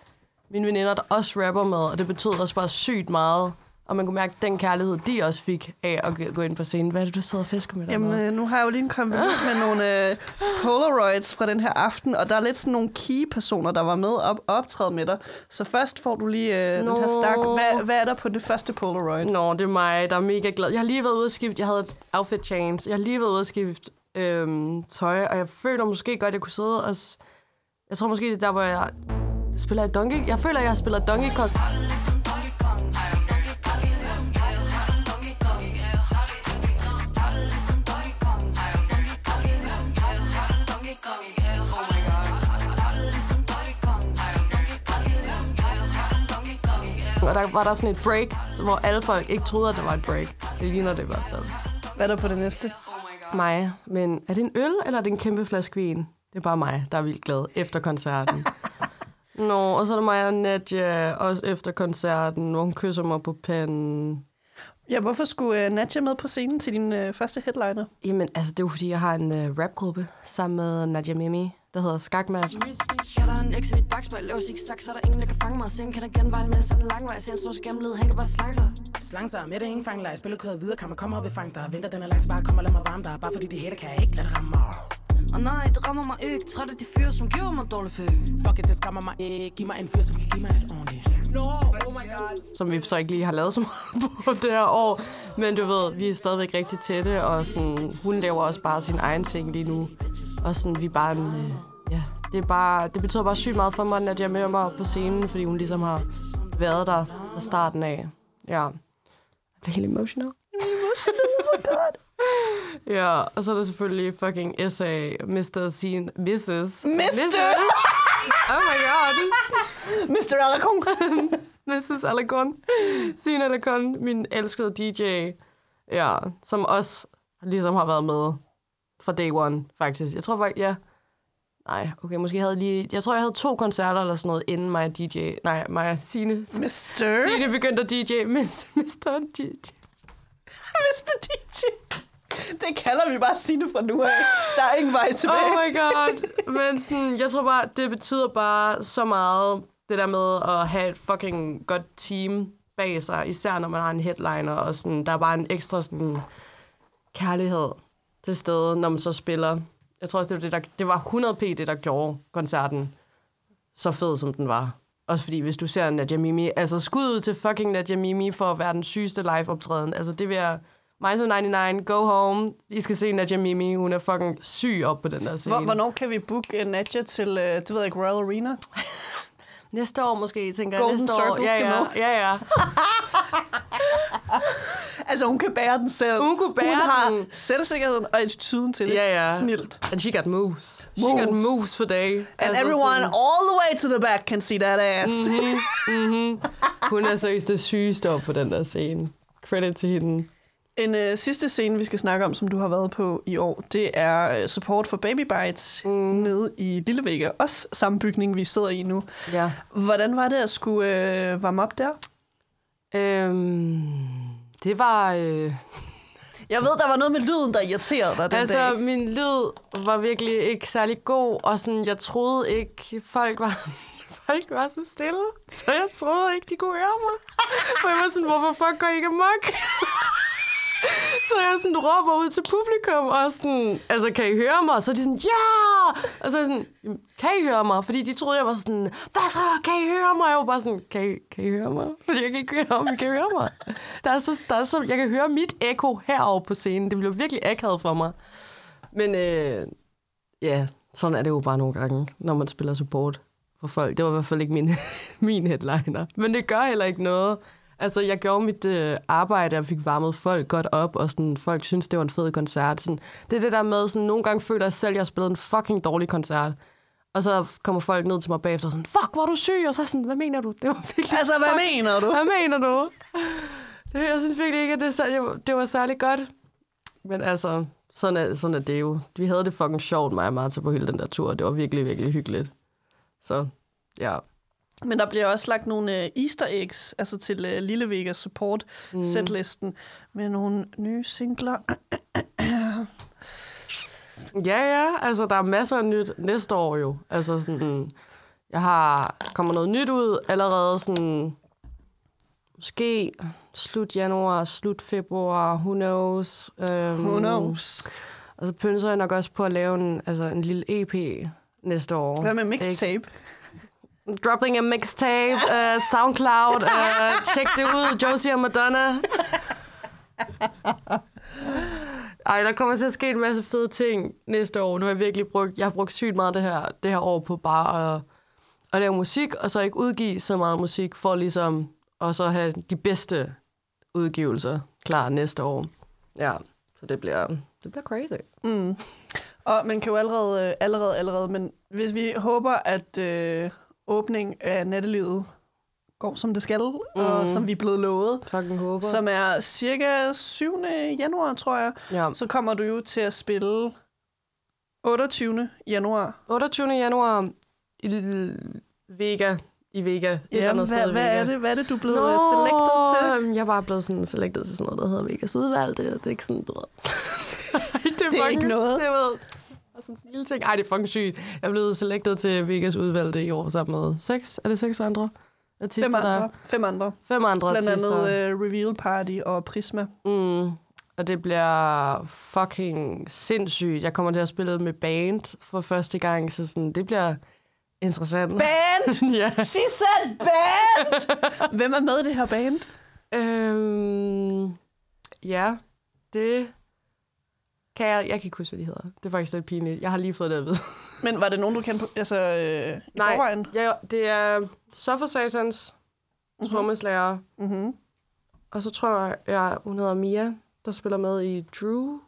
mine veninder, der også rapper med, og det betød også bare sygt meget. Og man kunne mærke den kærlighed, de også fik af at gå- ind på scenen. Hvad er det, du sidder og fisker med Jamen, dernede? øh, nu har jeg jo lige en med nogle øh, Polaroids fra den her aften, og der er lidt sådan nogle key-personer, der var med op optræde med dig. Så først får du lige øh, den her stak. Hvad, hvad er der på det første Polaroid? Nå, det er mig, der er mega glad. Jeg har lige været ude at skifte, jeg havde et outfit change. Jeg har lige været ude at skifte øhm, tøj, og jeg føler måske godt, at jeg kunne sidde og... Jeg tror måske, det er der, hvor jeg spiller i Donkey... Jeg føler, at jeg spiller Donkey Kong. Og der var der sådan et break, hvor alle folk ikke troede, at der var et break. Det ligner det i hvert fald. Hvad er der på det næste? Mig. Men er det en øl, eller er det en kæmpe flaske vin? Det er bare mig, der er vildt glad efter koncerten. [LAUGHS] Nå, og så er der mig og Nadja, også efter koncerten, hvor hun kysser mig på panden. Ja, hvorfor skulle øh, Nadja med på scenen til din øh, første headliner? Jamen, altså, det er jo fordi, jeg har en uh, rapgruppe sammen med Nadja Mimi, der hedder Skakmat. Jeg der er en eks i mit bagspejl, laver zigzag, så er der ingen, der kan fange mig. Sen kan der genveje, men sådan en lang vej, ser en stor skæmmeled, han kan bare slange sig. Slang sig med det ingen fangelej Spillet kører videre, kan man komme og vil fange dig Venter den er lang, så bare kom og lad mig varme dig Bare fordi det hætter, kan jeg ikke lade det ramme mig Og nej, det rammer mig ikke. Træt af de fyre, som giver mig dårlig pæk. Fuck it, det skræmmer mig ikke Giv mig en fyr, som kan give mig et ordentligt som vi så ikke lige har lavet så meget [LAUGHS] på det her år. Men du ved, vi er stadigvæk rigtig tætte, og sådan, hun laver også bare sin egen ting lige nu. Og sådan, vi er bare en, øh, ja, det, er bare, det betyder bare sygt meget for mig, at jeg er med mig på scenen, fordi hun ligesom har været der fra starten af. Ja. Jeg bliver helt emotional. Oh my god. [LAUGHS] Ja, og så er der selvfølgelig fucking SA, Mr. Scene, Mrs. Mr. Oh my god. Mr. Alacon! Mrs. Alacon. Signe Alacon, min elskede DJ. Ja, som også ligesom har været med fra day one, faktisk. Jeg tror faktisk, ja. Nej, okay, måske havde lige... Jeg tror, jeg havde to koncerter eller sådan noget, inden mig og DJ... Nej, mig og Signe. Mr. Signe begyndte at DJ, mens Mr. DJ. Mr. DJ! [LAUGHS] Det kalder vi bare Signe fra nu af. Der er ingen vej tilbage. Oh my god. Men sådan, jeg tror bare, det betyder bare så meget, det der med at have et fucking godt team bag sig, især når man har en headliner, og sådan, der er bare en ekstra sådan, kærlighed til stede, når man så spiller. Jeg tror også, det var, det, der, det var 100p det, der gjorde koncerten så fed, som den var. Også fordi, hvis du ser Nadia Mimi, altså skud ud til fucking Nadia Mimi for at være den sygeste live-optræden. Altså det vil jeg... Mice 99, go home. I skal se Nadia Mimi. Hun er fucking syg op på den der scene. Hvor, hvornår kan vi booke uh, Nadja til, uh, det ved ikke, Royal Arena? [LAUGHS] Næste år måske, tænker Golden jeg. Næste år. Circle Ja, skal ja, med. ja, ja. [LAUGHS] Altså, hun kan bære den selv. Hun kunne bære hun har den. selvsikkerheden og attituden til det. Ja, ja. Snilt. And she got moves. She got Moves. moves for day. And Altså everyone sådan- all the way to the back can see that ass. Mm-hmm. [LAUGHS] Hun er seriøst det sygeste op på den der scene. Credit til hende. En øh, sidste scene, vi skal snakke om, som du har været på i år, det er øh, support for Baby Bites mm. nede i Lillevægge. Også samme bygning, vi sidder i nu. Ja. Hvordan var det at skulle øh, varme op der? Øhm, det var... Øh, [LAUGHS] Jeg ved, der var noget med lyden, der irriterede dig den altså, dag. min lyd var virkelig ikke særlig god, og sådan, jeg troede ikke, folk var... [LAUGHS] folk var så stille, så jeg troede ikke, de kunne høre mig. [LAUGHS] Og jeg var sådan, hvorfor fuck går I ikke amok? [LAUGHS] Så jeg sådan råber ud til publikum, og sådan, altså, kan I høre mig? Og så er de sådan, ja! Og så er jeg sådan, kan I høre mig? Fordi de troede, jeg var sådan, hvad så? Kan I høre mig? Jeg var bare sådan, kan I, kan I høre mig? Fordi jeg kan ikke høre, om I kan høre mig. Der er så, der er så, jeg kan høre mit ekko herovre på scenen. Det blev virkelig akavet for mig. Men øh, ja, sådan er det jo bare nogle gange, når man spiller support for folk. Det var i hvert fald ikke min, [LAUGHS] min headliner. Men det gør heller ikke noget. Altså, jeg gjorde mit øh, arbejde, og fik varmet folk godt op, og sådan, folk synes, det var en fed koncert. Sådan, det er det der med, sådan, nogle gange føler jeg selv, at jeg har spillet en fucking dårlig koncert. Og så kommer folk ned til mig bagefter og sådan, fuck, hvor er du syg? Og så sådan, hvad mener du? Det var virkelig Altså, hvad fuck- mener du? Hvad mener du? Det, jeg synes virkelig ikke, at det, er sær- det var særlig godt. Men altså, sådan er, sådan er det jo. Vi havde det fucking sjovt, mig og Martha, på hele den der tur. Det var virkelig, virkelig hyggeligt. Så, ja. Men der bliver også lagt nogle øh, easter eggs, altså til øh, Lille Vegas support mm. setlisten med nogle nye singler. Ja, ja. Altså, der er masser af nyt næste år jo. Altså, sådan... Jeg har... kommer noget nyt ud allerede sådan... Måske slut januar, slut februar, who knows. Um, Who knows? Og så pynser jeg nok også på at lave en, altså en lille EP næste år. Hvad med mixtape? Dropping a mixtape, uh, [LAUGHS] Soundcloud, uh, check det ud, Josie og Madonna. Ej, der kommer til at ske en masse fede ting næste år. Nu har jeg virkelig brugt, jeg har brugt sygt meget det her, det her år på bare at, at lave musik, og så ikke udgive så meget musik, for ligesom at så have de bedste udgivelser klar næste år. Ja, så det bliver, det bliver crazy. Mm. Og man kan jo allerede, øh, allerede, allerede, men hvis vi håber, at øh, åbning af nattelivet går som det skal, mm. og som vi er blevet lovet, Fucking håber. som er cirka 7. januar, tror jeg, ja. så kommer du jo til at spille 28. januar. 28. januar i Vega. I Vega. Et Ja, andet sted hvad, i hvad, Vega. er det, hvad er det, du er blevet Nå. selected til? Jeg er bare blevet sådan selected til sådan noget, der hedder Vegas udvalg. Det, det er ikke sådan, du ved. Ej, [LAUGHS] det, Det er ikke noget. Det er ved, og sådan en lille ting. Ej, det er fucking sygt. Jeg blevet selected til Vegas udvalgte i år sammen med seks. Er det seks andre? Artister, Fem der- andre. Fem andre. Fem andre Blandt artister. andet uh, Reveal Party og Prisma. Mm. Og det bliver fucking sindssygt. Jeg kommer til at spille med band for første gang, så sådan, det bliver interessant. Band! [LAUGHS] ja. She said band! [LAUGHS] Hvem er med i det her band? Øhm, ja, det kan jeg... Jeg kan ikke huske, hvad de hedder. Det er faktisk lidt pinligt. Jeg har lige fået det at vide. [LAUGHS] Men var det nogen, du kendte på, altså, øh, i Nej, forvejen? ja, det er Suffer Satans trommeslager. Mm-hmm. Og så tror jeg, jeg, hun hedder Mia, der spiller med i Drew.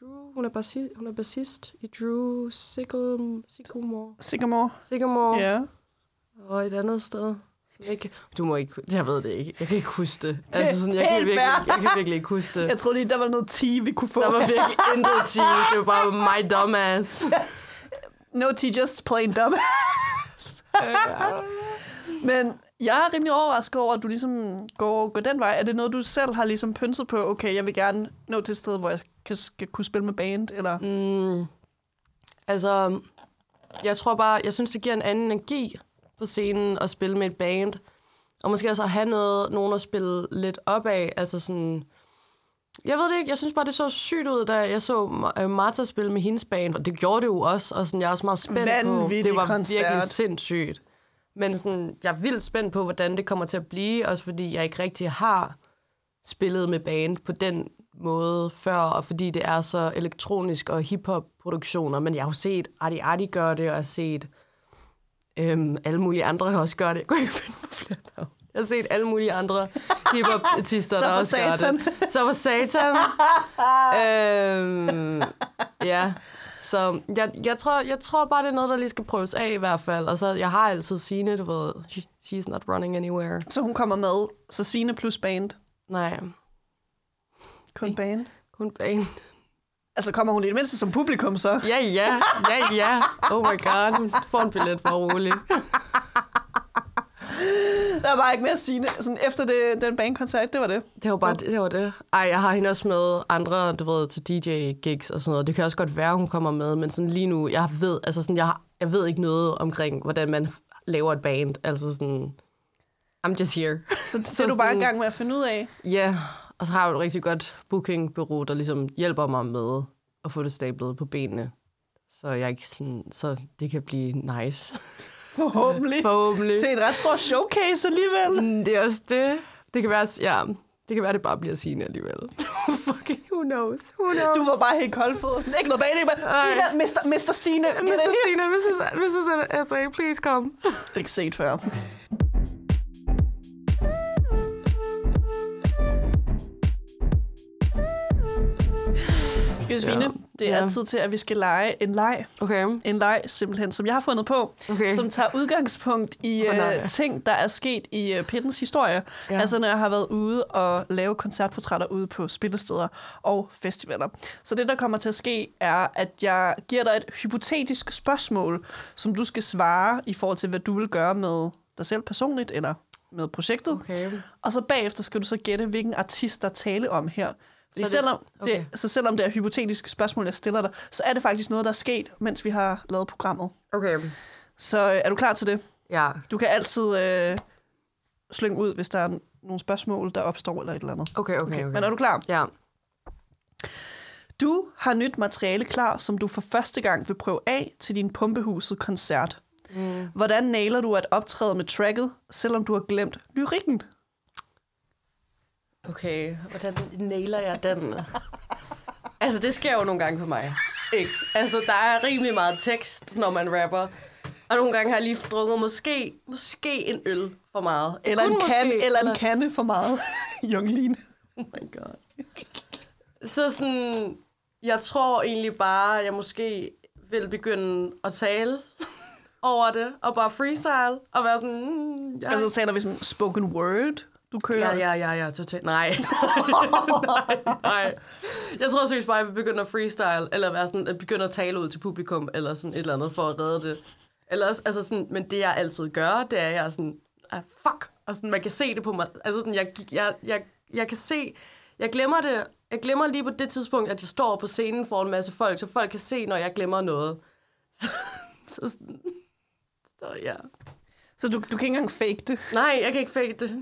Drew hun, er bassi, hun er bassist i Drew Sycamore. Sycamore. Sycamore. Sycamore. Ja. Og et andet sted. Ikke, du må ikke... Jeg ved det ikke. Jeg kan ikke huske det. Det Altså, sådan, jeg, kan virkelig, jeg kan virkelig ikke huske det. Jeg troede lige, der var noget tea, vi kunne få. Der var virkelig intet tea. Det var bare my dumbass. [LAUGHS] No tea, just plain dumb. [LAUGHS] Men jeg er rimelig overrasket over, at du ligesom går, går den vej. Er det noget, du selv har ligesom pynset på? Okay, jeg vil gerne nå til et sted, hvor jeg kan, skal kunne spille med band, eller... Mm, altså, jeg tror bare, jeg synes, det giver en anden energi på scenen at spille med et band. Og måske også at have noget, nogen at spille lidt op af. Altså sådan... Jeg ved det ikke, jeg synes bare, det så sygt ud, da jeg så Ma- Martha spille med hendes band. Og det gjorde det jo også, og sådan, jeg er også meget spændt på. Vanvittig Det var koncert. virkelig sindssygt. Men sådan, jeg er vildt spændt på, hvordan det kommer til at blive, også fordi jeg ikke rigtig har spillet med band på den måde før, og fordi det er så elektronisk og hiphop-produktioner. Men jeg har jo set Adi Adi gøre det, og jeg har set øhm, alle mulige andre også gøre det. [LAUGHS] Jeg kunne ikke finde på flere navne. Jeg har set alle mulige andre hiphop-artister, [LAUGHS] der også gør satan. det. Så for satan. [LAUGHS] øhm, ja, så jeg, jeg, tror, jeg tror bare, det er noget, der lige skal prøves af i hvert fald. Og så, jeg har altid Signe, du ved, she- she's not running anywhere. Så hun kommer med, så Signe plus band. Nej, Kun band. kun bane. Altså kommer hun i det mindste som publikum, så? Ja, ja, ja, ja. Oh my god, får en billet for roligt. Der er bare ikke mere at sige. Sådan, efter det, den bandkoncert, det var det. Det var bare det, det var det. Ej, jeg har hende også med andre, du ved, til DJ-gigs og sådan noget. Det kan også godt være, hun kommer med, men sådan lige nu, jeg ved, altså sådan, jeg, jeg ved ikke noget omkring, hvordan man laver et band. Altså sådan, I'm just here. Så det er du bare i gang med at finde ud af. Ja, og så har jeg jo et rigtig godt bookingbureau, der ligesom hjælper mig med at få det stablet på benene. Så jeg ikke sådan, så det kan blive nice. Forhåbentlig. [LAUGHS] Forhåbentlig. Til et ret stort showcase alligevel. Mm, Det er også det. Det kan være, ja, det kan være, det bare bliver Signe alligevel. [LAUGHS] Fucking, who knows? Who knows? Du var bare helt koldfod. Sådan, ikke noget bag det, men Mr. Mr. Signe. Mrs. Signe, Mrs. Mrs. SA, please come. Ikke set før. Josefine, Ja. det er Ja. tid til, at vi skal lege en leg. Okay. En leg, simpelthen, som jeg har fundet på, Okay. som tager udgangspunkt i nej. uh, ting, der er sket i uh, Pittens historie. Ja. Ja. Altså, når jeg har været ude og lave koncertportrætter ude på spillesteder og festivaler. Så det, der kommer til at ske, er, at jeg giver dig et hypotetisk spørgsmål, som du skal svare i forhold til, hvad du vil gøre med dig selv personligt, eller med projektet. Okay. Og så bagefter skal du så gætte, hvilken artist, der er tale om her. Fordi Så er det- selvom, okay. det, så selvom det er hypotetiske spørgsmål, jeg stiller dig, så er det faktisk noget, der er sket, mens vi har lavet programmet. Okay. Så øh, er du klar til det? Ja. Du kan altid øh, slynge ud, hvis der er nogle spørgsmål, der opstår eller et eller andet. Okay, okay, okay. Men er du klar? Ja. Du har nyt materiale klar, som du for første gang vil prøve af til din Pumpehuset-koncert. Mm. Hvordan nailer du at optræde med tracket, selvom du har glemt lyrikken? Okay, hvordan nailer jeg den? altså, det sker jo nogle gange for mig. Ikke? Altså, der er rimelig meget tekst, når man rapper. Og nogle gange har jeg lige drukket måske, måske en øl for meget. Eller Kun en, kan, måske, eller en kande for meget, [LAUGHS] Jungline. Oh my god. Så sådan, jeg tror egentlig bare, at jeg måske vil begynde at tale over det, og bare freestyle, og være sådan, mm, ja, Altså, så taler vi sådan spoken word, du kører. Ja, ja, ja, ja, totalt. Nej. [LAUGHS] nej, nej. Jeg tror seriøst bare, at jeg vil begynde at freestyle, eller være sådan, at begynde at tale ud til publikum, eller sådan et eller andet, for at redde det. Eller, også- altså sådan, men det, jeg altid gør, det er, at jeg er sådan, ah, fuck, og sådan, man kan se det på mig. Altså sådan, jeg, jeg, jeg, jeg kan se, jeg glemmer det, jeg glemmer lige på det tidspunkt, at jeg står på scenen for en masse folk, så folk kan se, når jeg glemmer noget. [LAUGHS] Så, så, sådan, så ja. Så du, du kan ikke engang fake det. [LAUGHS] Nej, jeg kan ikke fake det.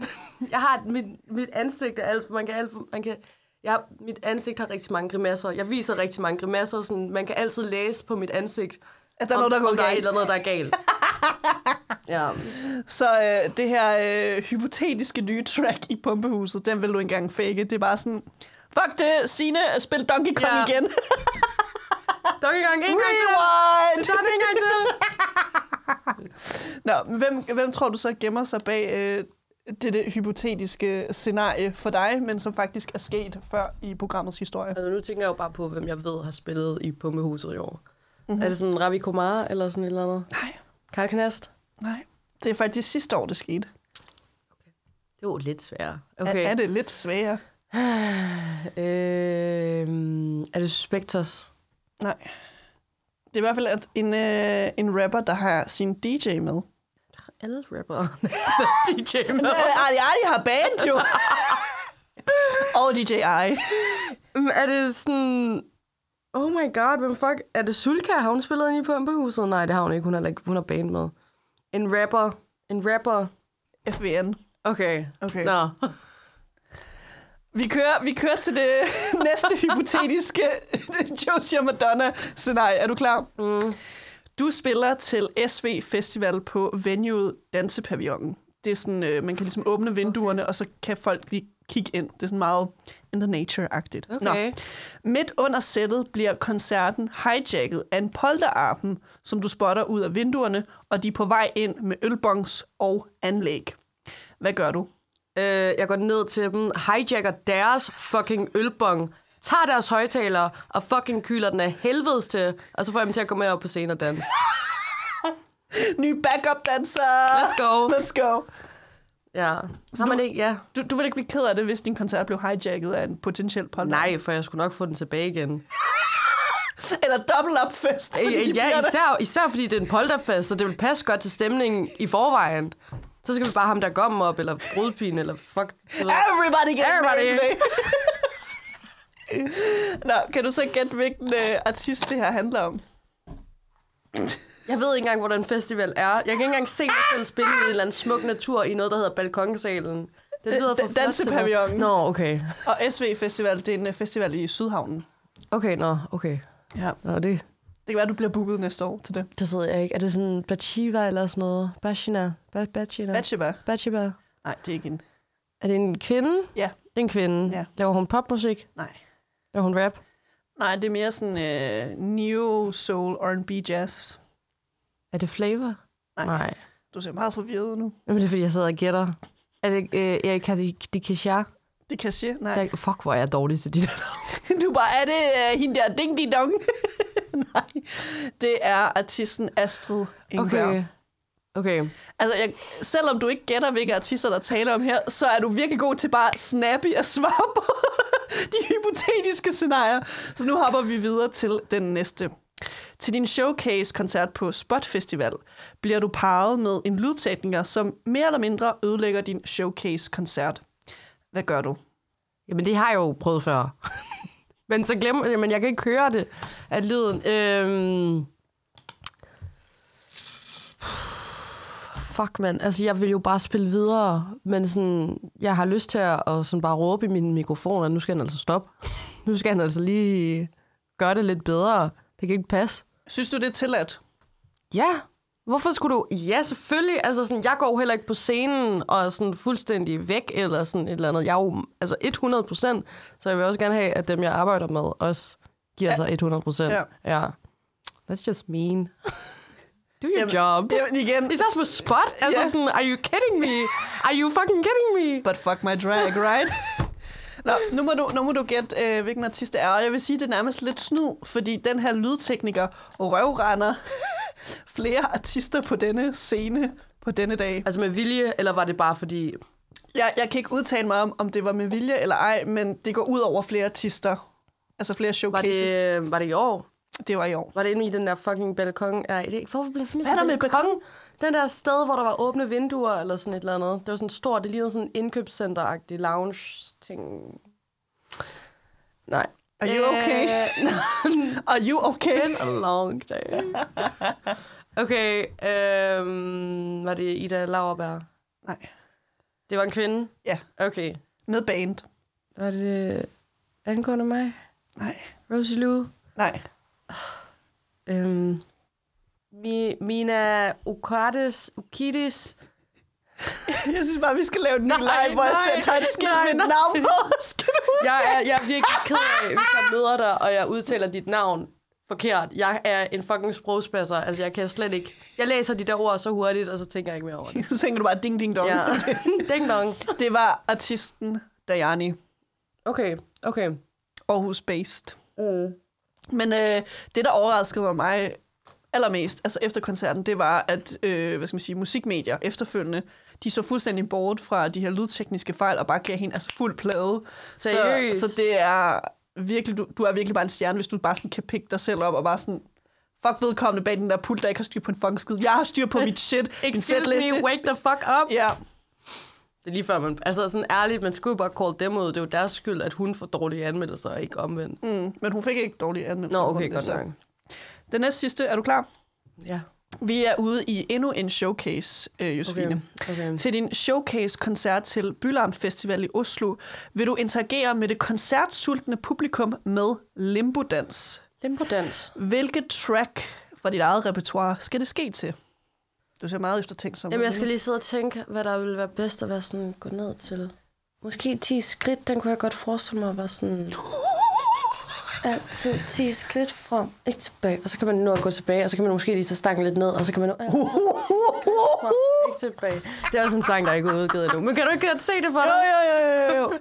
Jeg har mit, mit ansigt er alt, man kan alt, man kan, jeg, mit ansigt har rigtig mange grimasser. Jeg viser rigtig mange grimasser, sådan, man kan altid læse på mit ansigt, At der er noget, der er gået der er et galt. eller andet, der er galt. [LAUGHS] ja. Så øh, det her øh, hypotetiske nye track i Pumpehuset, den vil du ikke engang fake. Det er bare sådan, fuck det, Signe, spil Donkey Kong Ja. igen. Donkey Kong, en gang til! Rewind! Vi tager den en gang til! [LAUGHS] Nå, hvem, hvem tror du så gemmer sig bag øh, det, det hypotetiske scenarie for dig, men som faktisk er sket før i programmets historie? Altså, nu tænker jeg jo bare på, hvem jeg ved har spillet i Pumpehuset i år. Mm-hmm. Er det sådan Ravi Kumar, eller sådan et eller andet? Nej, Karl Knast? nej. Det er faktisk sidste år, det skete. Det er jo lidt sværere. Okay. Okay. Er, er det lidt sværere? [SIGHS] Øh, er det Spectres? Nej. Det er i hvert fald at en, øh, en rapper, der har sin DJ med. Alle rappere næsten er DJ med. [LAUGHS] Artie Artie har band jo. [LAUGHS] Og DJ I. Er det sådan... Oh my god, hvem fuck... Er det Sulka? Har hun spillet ind i Pumpehuset? Nej, det har hun ikke. Hun har, ikke, hun har band med. En rapper. En rapper. FVN. Okay. Okay. Nå. Vi kører, vi kører til det [LAUGHS] næste hypotetiske [LAUGHS] Josie og Madonna-scenarie. Er du klar? Mm. Du spiller til SV Festival på venuet Dansepavillonen. Det er sådan, øh, man kan ligesom åbne vinduerne, okay. og så kan folk lige kigge ind. Det er sådan meget in the nature-agtigt. Okay. Midt under sættet bliver koncerten hijacket af en polterarpen, som du spotter ud af vinduerne, og de er på vej ind med ølbongs og anlæg. Hvad gør du? Øh, jeg går ned til dem, hijacker deres fucking ølbong, tager deres højtalere og fucking kyler den af helvedes til, og så får jeg dem til at gå med op på scenen og danse. [LAUGHS] Ny backup-danser! Let's go. Let's go! Ja. Så man ikke, ja. Du, du vil ikke blive ked af det, hvis din koncert blev hijacket af en potentiel polter? Nej, for jeg skulle nok få den tilbage igen. [LAUGHS] Eller double up fest. Øh, ja, især, især fordi det er en polterfest, så det vil passe godt til stemningen i forvejen. Så skal vi bare ham der gommen op, eller brudpigen, eller fuck. Everybody gets Everybody. married today. [LAUGHS] Nå, kan du så gætte, hvilken øh, artist det her handler om? Jeg ved ikke engang, hvor den festival er. Jeg kan ikke engang se mig selv spille i en eller anden smuk natur i noget, der hedder Balkonsalen. Det lyder for da- dansepavillonen. Nå, okay. Og SV Festival, det er en øh, festival i Sydhavnen. Okay, nå, okay. Ja. Nå, det, Det kan være, at du bliver booket næste år til det. det ved jeg ikke. Er det sådan Bachiva eller sådan noget? Bachina? Ba- Bachina? Bachiba. Bachiba? Nej, det er ikke en. Er det en kvinde? Ja. Det er en kvinde. Ja. Laver hun popmusik? Nej. Laver hun rap? Nej, det er mere sådan øh, neo soul R&B jazz. Er det flavor? Nej. Nej. Du ser meget forvirret nu. Jamen, det er, fordi jeg sidder og gætter. Er det øh, Erika Dikishar? Det kan jeg sige. Nej. Fuck, hvor er jeg dårlig til de der. [LAUGHS] Du bare, er det uh, hende der ding ding dong? [LAUGHS] Nej. Det er artisten Astrid Ingberg. Okay. Okay. Altså, jeg, selvom du ikke gætter, hvilke artister, der taler om her, så er du virkelig god til bare snappy at svare på [LAUGHS] de hypotetiske scenarier. Så nu hopper vi videre til den næste. Til din showcase-koncert på Spot Festival bliver du parret med en lydtekniker, som mere eller mindre ødelægger din showcase-koncert. Hvad gør du? Jamen, det har jeg jo prøvet før. [LAUGHS] men så glem men jeg kan ikke høre det af lyden. Øhm... Fuck, mand. Altså, jeg vil jo bare spille videre, men sådan, jeg har lyst til at, at sådan bare råbe i min mikrofon, at nu skal han altså stoppe. nu skal han altså lige gøre det lidt bedre. Det kan ikke passe. Synes du, det er tilladt? Ja, hvorfor skulle du... Ja, selvfølgelig. Altså, sådan, jeg går heller ikke på scenen og er sådan fuldstændig væk eller sådan et eller andet. Jeg er jo altså 100 procent, så jeg vil også gerne have, at dem, jeg arbejder med, også giver ja. sig 100 procent. Ja. ja. That's just mean. [LAUGHS] Do your Jamen, job. Jamen igen. Især på spot. Altså Ja. sådan, are you kidding me? Are you fucking kidding me? But fuck my drag, right? [LAUGHS] Nå, nu må du, nu må du gætte, øh, hvilken artist det er. Og jeg vil sige, det er nærmest lidt snu, fordi den her lydtekniker røvrender flere artister på denne scene på denne dag. Altså med vilje, eller var det bare fordi... Jeg, jeg kan ikke udtale mig om, om det var med vilje eller ej, men det går ud over flere artister. Altså flere Var showcases. det, øh, var det i år? det var i år. Var det inde i den der fucking balkon? Nej, det, hvorfor blev jeg Hvad er der med balkon? Den der sted, hvor der var åbne vinduer eller sådan et eller andet. Det var sådan stort, det lignede sådan en indkøbscenter-agtig lounge-ting. Nej. Are you okay? Øh, [LAUGHS] Are you okay? been a long day. [LAUGHS] Okay, øhm, var det Ida Lauerberg? Nej. Det var en kvinde? Ja. Okay. Med band. Var det angående mig? Nej. Rosie Lou? Nej. Øhm, Mi, Mina Ukades, Ukidis. [LAUGHS] Jeg synes bare, vi skal lave en ny Nej, live, hvor jeg sætter et skilt med et navn på. [LAUGHS] Skal du Jeg er, jeg er virkelig ked af, hvis jeg møder dig, og jeg udtaler dit navn forkert. Jeg er en fucking sprogspasser. Altså, jeg kan slet ikke... Jeg læser de der ord så hurtigt, og så tænker jeg ikke mere over det. [LAUGHS] Så tænker du bare ding ding dong. Ja. [LAUGHS] Ding dong. Det var artisten Dayani, Okay, okay. Aarhus based. Mm. Men øh, det, der overraskede mig allermest, altså efter koncerten, det var, at øh, hvad skal man sige, musikmedier efterfølgende, de så fuldstændig bort fra de her lydtekniske fejl, og bare gav hende altså fuld plade. Seriøst? Så, så det er virkelig, du, du er virkelig bare en stjerne, hvis du bare sådan kan pikke dig selv op og bare sådan, fuck vedkommende bag den der pult, der ikke har styr på en fucking skid. Jeg har styr på mit shit. Excuse me, wake the fuck up. Ja, Det er lige før, man... Altså, sådan ærligt, man skulle jo bare call dem ud. Det er jo deres skyld, at hun får dårlige anmeldelser, og ikke omvendt. mm, men hun fik ikke dårlige anmeldelser. Nå, på okay, den, godt så. nok. Den næste sidste, er du klar? Ja. Vi er ude i endnu en showcase, øh, Josefine. Okay. okay. Til din showcase-koncert til Bylarm Festival i Oslo vil du interagere med det koncertsultne publikum med limbodans. Limbodans. Hvilket track fra dit eget repertoire skal det ske til? Du ser meget eftertænksom. ud Jamen, jeg skal lige sidde og tænke, hvad der ville være bedst at være sådan, gå ned til. Måske 10 skridt, den kunne jeg godt forestille mig at være sådan... Altid 10 skridt frem, ikke tilbage. Og så kan man nå at gå tilbage, og så kan man måske lige tage stangen lidt ned, og så kan man nå altid frem, ikke tilbage. Det er også en sang, der ikke er udgivet endnu. Men kan du ikke godt se det for Jo, dig? jo, jo, jo, jo.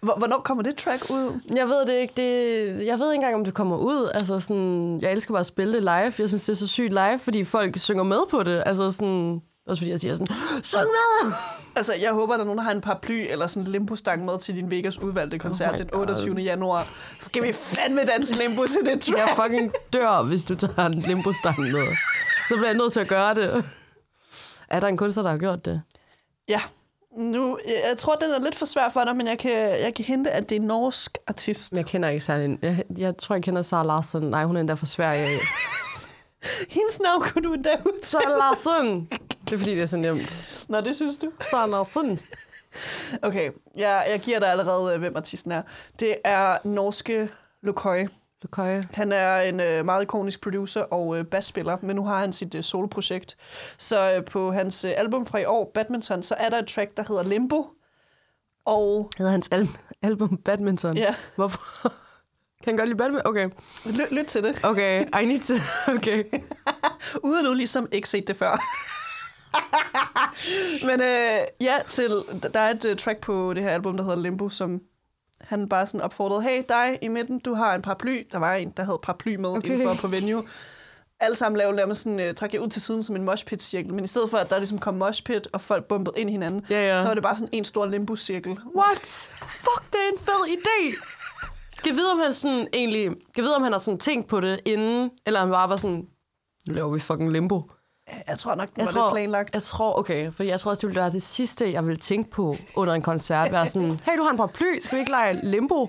Hvor- Hvornår kommer det track ud? Jeg ved det ikke. Det, jeg ved ikke engang, om det kommer ud. Altså sådan, jeg elsker bare at spille det live. Jeg synes, det er så sygt live, fordi folk synger med på det. Altså sådan, også fordi jeg siger sådan, syng med! [LAUGHS] Altså, jeg håber, der er nogen, der har en paraply eller sådan en limbo-stang med til din Vegas udvalgte koncert Oh den God. 28. januar. Så skal vi fandme danse limbo til det track. Jeg fucking dør, hvis du tager en limbo-stang med. Så bliver jeg nødt til at gøre det. Er der en kunstner, der har gjort det? Ja. Nu, jeg tror, den er lidt for svær for dig, men jeg kan, jeg kan hente, at det er en norsk artist. Jeg kender ikke særlig. Jeg, jeg tror, jeg kender Sara Larsen. Nej, hun er endda fra Sverige. [LAUGHS] Hendes navn kunne du endda ud. Så Larsen. Det er fordi, det er så nemt. Nå, det synes du. Så Larsen. Okay, jeg, jeg giver dig allerede, øh, hvem artisten er. Det er norske Lokøj. Okay. Han er en øh, meget ikonisk producer og øh, bassspiller, men nu har han sit øh, soloprojekt. Så øh, på hans øh, album fra i år, Badminton, så er der et track, der hedder Limbo. Og Hedder hans al- album Badminton? ja, Hvorfor? [LAUGHS] Kan han godt lide badminton? Okay. lyt, lyt til det. Okay, I need to... [LAUGHS] Okay. [LAUGHS] Uden nu ligesom ikke set det før. [LAUGHS] Men øh, ja, til, der er et uh, track på det her album, der hedder Limbo, som han bare sådan opfordrede, hey dig i midten, du har en paraply. Der var en, der havde paraply med Okay. indenfor på venue. Alle sammen lavede nærmest sådan, uh, trak jeg ud til siden som en moshpit-cirkel. Men i stedet for, at der ligesom kom moshpit, og folk bumpede ind i hinanden, Ja, ja. så var det bare sådan en stor limbo-cirkel. What? Fuck, det er en fed idé. [LAUGHS] Skal vide, om han sådan egentlig... Skal vide, om han har sådan tænkt på det inden, eller han bare var sådan... Nu laver vi fucking limbo. Jeg tror nok, det Jeg var tror, lidt planlagt. Jeg tror, okay, for jeg tror også, det ville være det sidste, jeg ville tænke på under en koncert. Være sådan, hey, du har en paraply, skal vi ikke lege limbo?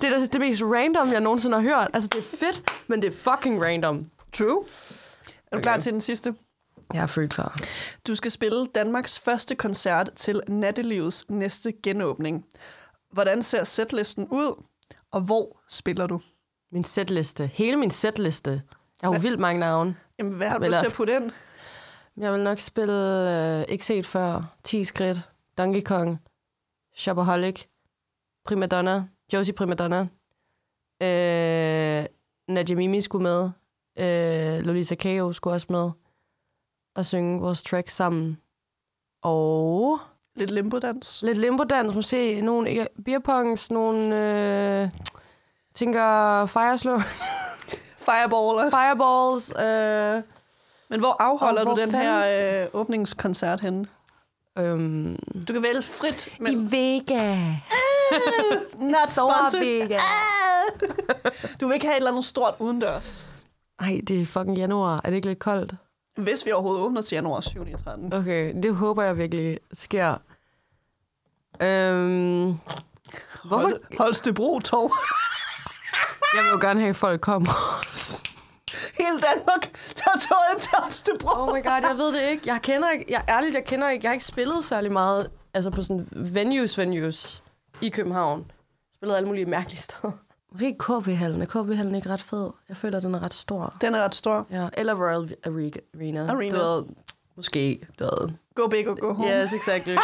Det er det mest random, jeg nogensinde har hørt. Altså, det er fedt, men det er fucking random. True. Er du Okay. klar til den sidste? Jeg er fuldt klar. Du skal spille Danmarks første koncert til nattelivets næste genåbning. Hvordan ser setlisten ud, og hvor spiller du? Min setliste. Hele min setliste. Jeg har jo vildt mange navne. Jamen, hvad har du lyst til at putte ind? Jeg vil nok spille øh, ikke set før. 10 skridt. Donkey Kong. Shopaholic. Primadonna. Josie Primadonna. Øh, Nadia Mimi skulle med. Øh, Lolita Kao skulle også med. Og synge vores track sammen. Og Lidt limbo-dans. lidt limbo-dans, måske nogle beerpongs, nogle... Øh, tænker Fireslow, Fireballers. Fireballs. Øh, Men hvor afholder hvor du den her øh, åbningskoncert henne? øhm, Du kan vælge frit, men I Vega. [LAUGHS] not Store sponsored. Vega. [LAUGHS] Du vil ikke have et eller andet stort udendørs. Ej, det er fucking januar. Er det ikke lidt koldt? Hvis vi overhovedet åbner til januar 7. 13. Okay, det håber jeg virkelig sker. Øhm, hvorfor? Hold, Holstebro Torv. Jeg vil jo gerne have, at folk kommer. Hele Danmark tager toget til Holstebro. oh my god, jeg ved det ikke. Jeg kender ikke, jeg, ærligt, jeg kender ikke, jeg har ikke spillet særlig meget, altså på sådan venues, venues i København. Spillet alle mulige mærkelige steder. Måske ikke KB-hallen. Er KB-hallen ikke ret fed? Jeg føler, den er ret stor. Den er ret stor. Ja, eller Royal Arena. Arena. Du ved, måske, du ved. Go big or go home. Yes, exactly. [LAUGHS]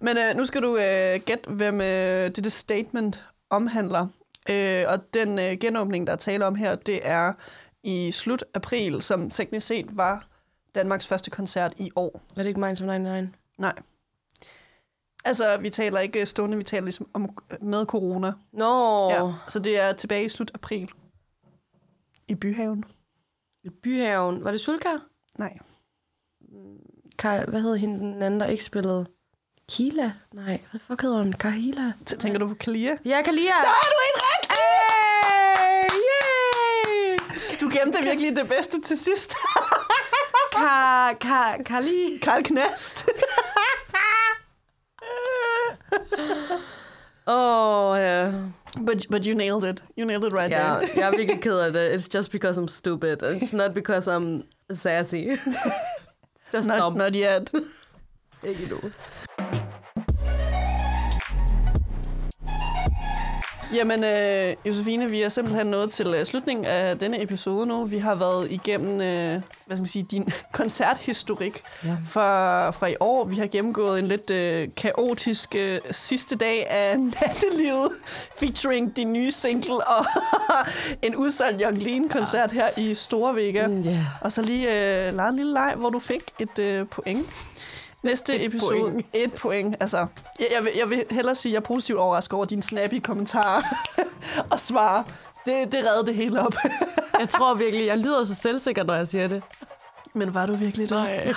Men øh, nu skal du øh, gætte, hvem øh, dette statement omhandler. Øh, og den øh, genåbning, der er tale om her, det er i slut april, som teknisk set var Danmarks første koncert i år. er det ikke Minds of 99? Nej. Altså, vi taler ikke øh, stående, vi taler ligesom om med corona. Nå, Ja, så det er tilbage i slut april. I Byhaven. i Byhaven. Var det Sulka? Nej. Ka- hvad hed hende den anden, der ikke spillede? Kila? Nej, hvad fuck hedder hun? Kahila? T- Tænker du på Kalia? Ja, Kalia! Så er du en rigtig! Yay! Du gemte virkelig det bedste til sidst. [LAUGHS] Ka, ka, Kali. Karl Knast. Oh, ja. but, but you nailed it. You nailed it right ja. there. Jeg er virkelig ked af det. [LAUGHS] It's just because I'm stupid. It's not because I'm sassy. [LAUGHS] It's just Not, dumb. not yet. Ikke nu. Jamen, øh, Josefine, vi er simpelthen nået til øh, slutningen af denne episode nu. Vi har været igennem, øh, hvad skal man sige, din [LAUGHS] koncerthistorik Ja. fra, fra i år. Vi har gennemgået en lidt øh, kaotisk øh, sidste dag af [LAUGHS] nattelivet, featuring din nye single og [LAUGHS] en udsolgt Young Lean-koncert her i Store Vega. Mm, yeah. Og så lige øh, lege en lille leg, hvor du fik et øh, point. Næste Et episode. point. Et point. Altså, jeg, jeg, vil, jeg vil hellere sige, at jeg er positivt overrasket over dine snappy kommentarer [LAUGHS] og svar. Det, det redde det hele op. Jeg tror virkelig, jeg lyder så selvsikker, når jeg siger det. Men var du virkelig det? Nej.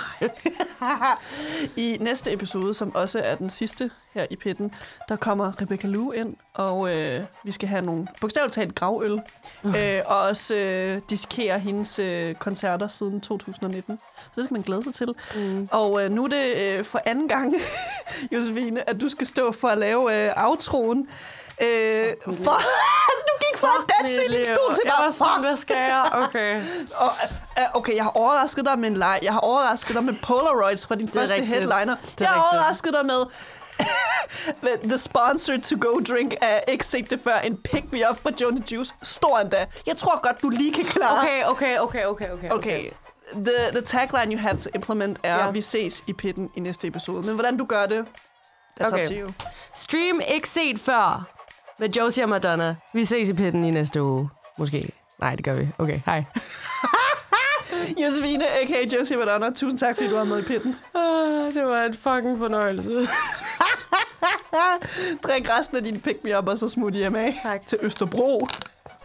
[LAUGHS] I næste episode, som også er den sidste her i pitten, der kommer Rebecca Lou ind, og øh, vi skal have nogle bogstaveligt talt gravøl, øh, og også øh, dissekere hendes øh, koncerter siden 2019. Så det skal man glæde sig til. Mm. Og øh, nu er det øh, for anden gang, [LAUGHS] Josefine, at du skal stå for at lave øh, outroen. Øh, for, [LAUGHS] du gik fået en dansk mit liv. stol til Jeg var mig. sådan, hvad skal jeg? Okay. [LAUGHS] Og, uh, okay, jeg har overrasket dig med en leg. Jeg har overrasket dig med Polaroids fra din første rigtigt. headliner. Det Jeg er har rigtigt. overrasket dig [LAUGHS] med The Sponsor to Go Drink af ikke set det før. En Pick Me Up fra Johnny Juice. Stor endda. Jeg tror godt, du lige kan klare. Okay, okay, okay, okay, okay. Okay. The, the tagline you have to implement er, Ja. vi ses i pitten i næste episode. Men hvordan du gør det, that's Okay. up to you. Stream ikke set før med Josie og Madonna. Vi ses i pitten i næste uge. Måske. Nej, det gør vi. Okay, hej. [LAUGHS] Josefine, a.k.a. Josie Madonna, tusind tak, fordi du var med i pitten. Ah, det var en fucking fornøjelse. [LAUGHS] Drik resten af din pick me up, og så smut hjem af Tak. til Østerbro.